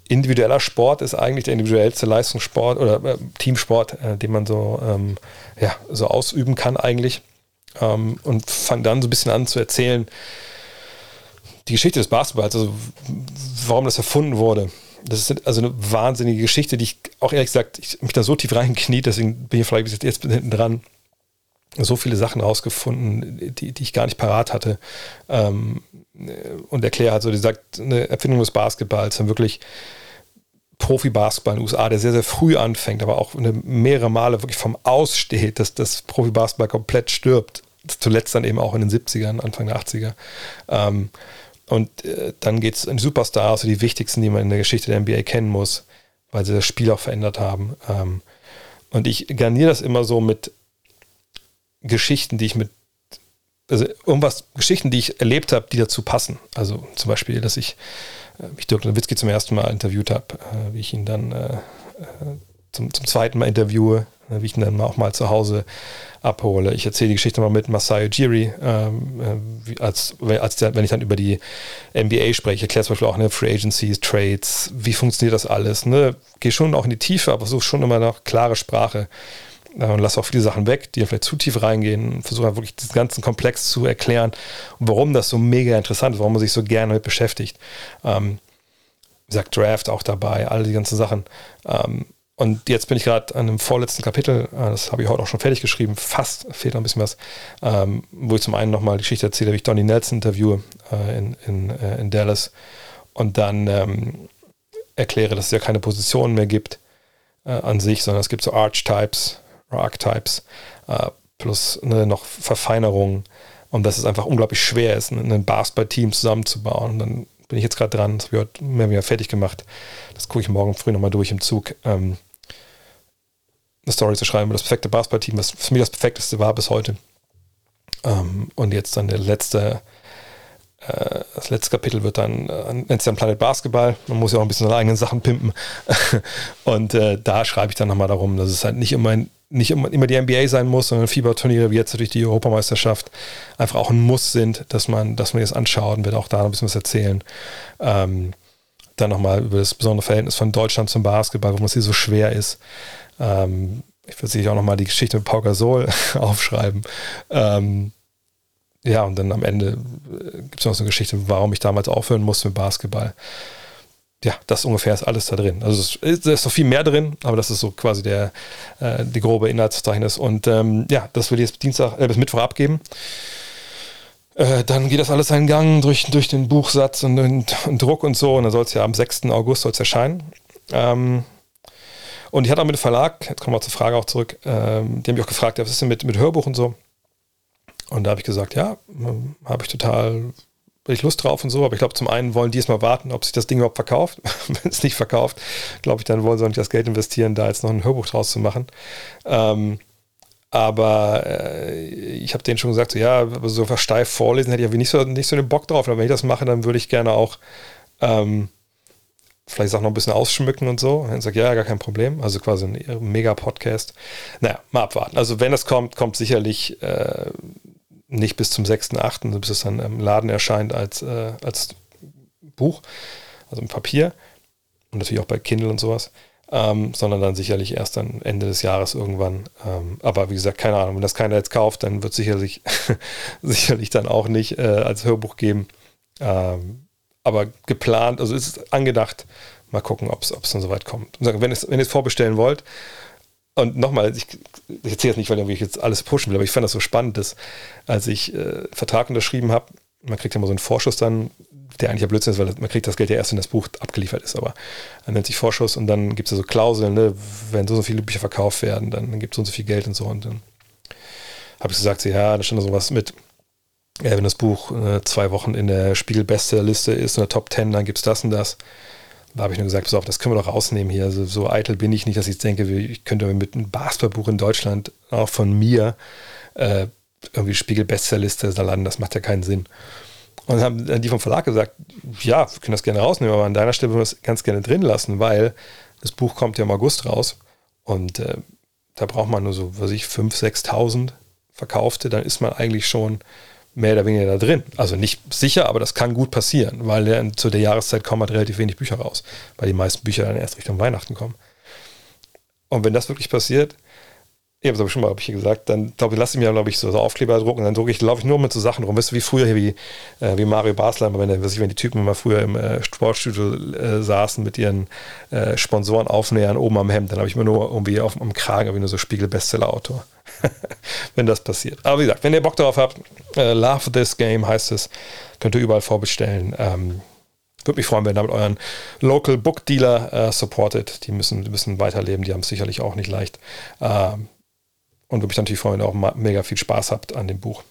individueller Sport ist, eigentlich der individuellste Leistungssport oder äh, Teamsport, äh, den man so, ähm, ja, so ausüben kann eigentlich. ähm, und fange dann so ein bisschen an zu erzählen, die Geschichte des Basketballs, also warum das erfunden wurde. Das ist also eine wahnsinnige Geschichte, die ich auch ehrlich gesagt, ich mich da so tief reinkniet, deswegen bin ich vielleicht jetzt hinten dran so viele Sachen rausgefunden, die, die ich gar nicht parat hatte. Ähm, und erkläre halt so, die sagt, eine Erfindung des Basketballs, dann wirklich Profi-Basketball in den USA, der sehr, sehr früh anfängt, aber auch eine, mehrere Male wirklich vom Aussteht, dass das Profi-Basketball komplett stirbt. Zuletzt dann eben auch in den 70ern, Anfang der 80er. Ähm, und äh, dann geht es in Superstars, also die wichtigsten, die man in der Geschichte der NBA kennen muss, weil sie das Spiel auch verändert haben. Ähm, und ich garniere das immer so mit Geschichten, die ich mit, also irgendwas, Geschichten, die ich erlebt habe, die dazu passen. Also zum Beispiel, dass ich, äh, ich Dirk Nowitzki zum ersten Mal interviewt habe, äh, wie ich ihn dann äh, zum, zum zweiten Mal interviewe, wie ich ihn dann auch mal zu Hause abhole. Ich erzähle die Geschichte mal mit Masai Ujiri, ähm, als, als der, wenn ich dann über die NBA spreche. Erkläre zum Beispiel auch ne, Free Agencies, Trades, wie funktioniert das alles. Ne? Gehe schon auch in die Tiefe, aber so schon immer noch klare Sprache und lasse auch viele Sachen weg, die vielleicht zu tief reingehen versuche wirklich diesen ganzen Komplex zu erklären warum das so mega interessant ist, warum man sich so gerne damit beschäftigt. Ähm, wie gesagt, Draft auch dabei, all die ganzen Sachen. Ähm, und jetzt bin ich gerade an dem vorletzten Kapitel, äh, das habe ich heute auch schon fertig geschrieben, fast, fehlt noch ein bisschen was, ähm, wo ich zum einen nochmal die Geschichte erzähle, wie ich Donny Nelson interviewe äh, in, in, äh, in Dallas. Und dann ähm, erkläre, dass es ja keine Positionen mehr gibt äh, an sich, sondern es gibt so Archetypes, Archetypes äh, plus ne, noch Verfeinerungen. Und dass es einfach unglaublich schwer ist, ein Basketball-Team zusammenzubauen. Und dann bin ich jetzt gerade dran, das habe ich heute mehr wieder fertig gemacht. Das gucke ich morgen früh nochmal durch im Zug. Ähm, eine Story zu schreiben über das perfekte Basketball-Team, was für mich das perfekteste war bis heute. Ähm, und jetzt dann der letzte, das letzte Kapitel wird dann, äh, nennt sich dann Planet Basketball. Man muss ja auch ein bisschen seine eigenen Sachen pimpen. [LAUGHS] und äh, da schreibe ich dann nochmal darum, dass es halt nicht immer nicht immer die NBA sein muss, sondern Fieberturniere wie jetzt natürlich die Europameisterschaft einfach auch ein Muss sind, dass man, dass man das anschaut und wird auch da ein bisschen was erzählen. Ähm, dann nochmal über das besondere Verhältnis von Deutschland zum Basketball, warum es hier so schwer ist. Ähm, ich würde sicher auch nochmal die Geschichte mit Pau Gasol [LAUGHS] aufschreiben. Ähm, ja, und dann am Ende äh, gibt es noch so eine Geschichte, warum ich damals aufhören musste mit Basketball ja, das ungefähr ist alles da drin. Also es ist, noch viel mehr drin, aber das ist so quasi der äh, die grobe Inhaltsverzeichnis. Und ähm, ja, das will ich jetzt Dienstag äh, bis Mittwoch abgeben. Äh, dann geht das alles seinen Gang durch, durch den Buchsatz und den Druck und so. Und dann soll es ja am 6. August soll's erscheinen. Ähm, und ich hatte auch mit dem Verlag, jetzt kommen wir zur Frage auch zurück, ähm, die haben mich auch gefragt, was ist denn mit, mit Hörbuch und so? Und da habe ich gesagt, ja, habe ich total ich Lust drauf und so, aber ich glaube, zum einen wollen die erstmal warten, ob sich das Ding überhaupt verkauft. [LAUGHS] Wenn es nicht verkauft, glaube ich, dann wollen sie auch nicht das Geld investieren, da jetzt noch ein Hörbuch draus zu machen. Ähm, aber äh, ich habe denen schon gesagt, so, ja, so steif vorlesen hätte ich ja nicht so, nicht so den Bock drauf. Aber wenn ich das mache, dann würde ich gerne auch ähm, vielleicht auch noch ein bisschen ausschmücken und so. Und dann sagt, ja, gar kein Problem. Also quasi ein mega Podcast. Naja, mal abwarten. Also wenn das kommt, kommt sicherlich äh, nicht bis zum 6.8., bis es dann im Laden erscheint als, äh, als Buch, also im Papier und natürlich auch bei Kindle und sowas, ähm, sondern dann sicherlich erst dann Ende des Jahres irgendwann. Ähm, aber wie gesagt, keine Ahnung, wenn das keiner jetzt kauft, dann wird sicherlich, [LAUGHS] sicherlich dann auch nicht äh, als Hörbuch geben. Ähm, aber geplant, also ist es angedacht, mal gucken, ob es dann soweit kommt. Wenn ihr es vorbestellen wollt, und nochmal, ich, ich erzähle jetzt nicht, weil ich jetzt alles pushen will, aber ich fand das so spannend, dass als ich äh, Vertrag unterschrieben habe, man kriegt ja mal so einen Vorschuss dann, der eigentlich ja Blödsinn ist, weil man kriegt das Geld ja erst, wenn das Buch abgeliefert ist, aber dann nennt sich Vorschuss und dann gibt es ja so Klauseln, ne, wenn so, so viele Bücher verkauft werden, dann, gibt es so und so viel Geld und so und dann habe ich gesagt, ja, da stand da sowas mit, ja, wenn das Buch äh, zwei Wochen in der Spiegel-Bestsellerliste ist, in der Top 10, dann gibt es das und das. Da habe ich nur gesagt, pass auf, das können wir doch rausnehmen hier. Also, so eitel bin ich nicht, dass ich denke, ich könnte mit einem Basketballbuch in Deutschland auch von mir äh, irgendwie Spiegel-Bestsellerliste landen. Das macht ja keinen Sinn. Und dann haben die vom Verlag gesagt, ja, wir können das gerne rausnehmen, aber an deiner Stelle würden wir es ganz gerne drin lassen, weil das Buch kommt ja im August raus und äh, da braucht man nur so, was ich, 5.000, 6.000 verkaufte, dann ist man eigentlich schon mehr oder weniger da drin. Also nicht sicher, aber das kann gut passieren, weil der, zu der Jahreszeit kommen halt relativ wenig Bücher raus, weil die meisten Bücher dann erst Richtung Weihnachten kommen. Und wenn das wirklich passiert, ich habe es aber schon mal hab ich hier gesagt, dann glaube ich, lasse ich mir, glaube ich, so, so Aufkleber drucken, dann drucke ich, laufe ich nur mit so Sachen rum. Weißt du, wie früher hier, wie, äh, wie Mario Basler, wenn, der, ich, wenn die Typen immer früher im äh, Sportstudio äh, saßen mit ihren äh, Sponsoren aufnähern oben am Hemd, dann habe ich mir nur irgendwie auf am Kragen, ich nur so Spiegel-Bestseller-Autor. [LAUGHS] wenn das passiert. Aber wie gesagt, wenn ihr Bock darauf habt, äh, Love This Game heißt es, könnt ihr überall vorbestellen. Ähm, würde mich freuen, wenn ihr damit euren Local Book Dealer äh, supportet. Die müssen, müssen weiterleben, die haben es sicherlich auch nicht leicht. Ähm, und würde mich natürlich freuen, wenn ihr auch mega viel Spaß habt an dem Buch.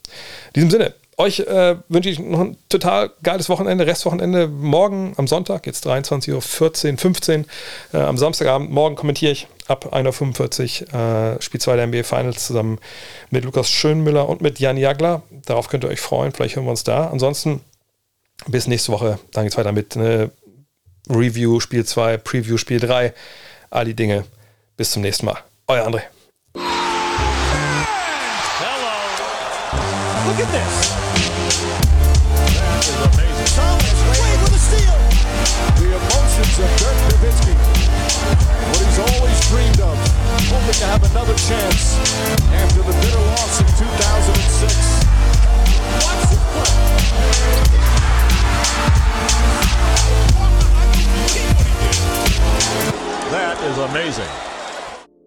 In diesem Sinne, euch äh, wünsche ich noch ein total geiles Wochenende, Restwochenende. Morgen am Sonntag, jetzt 23.14 Uhr, 15 äh, am Samstagabend. Morgen kommentiere ich ab 1.45 Uhr äh, Spiel 2 der NBA Finals zusammen mit Lukas Schönmüller und mit Jan Jagler. Darauf könnt ihr euch freuen. Vielleicht hören wir uns da. Ansonsten bis nächste Woche. Dann geht es weiter mit ne, Review Spiel 2, Preview Spiel 3. All die Dinge. Bis zum nächsten Mal. Euer André. Look at this. Hoping to have another chance after the bitter loss in 2006. Watch it work. That is amazing.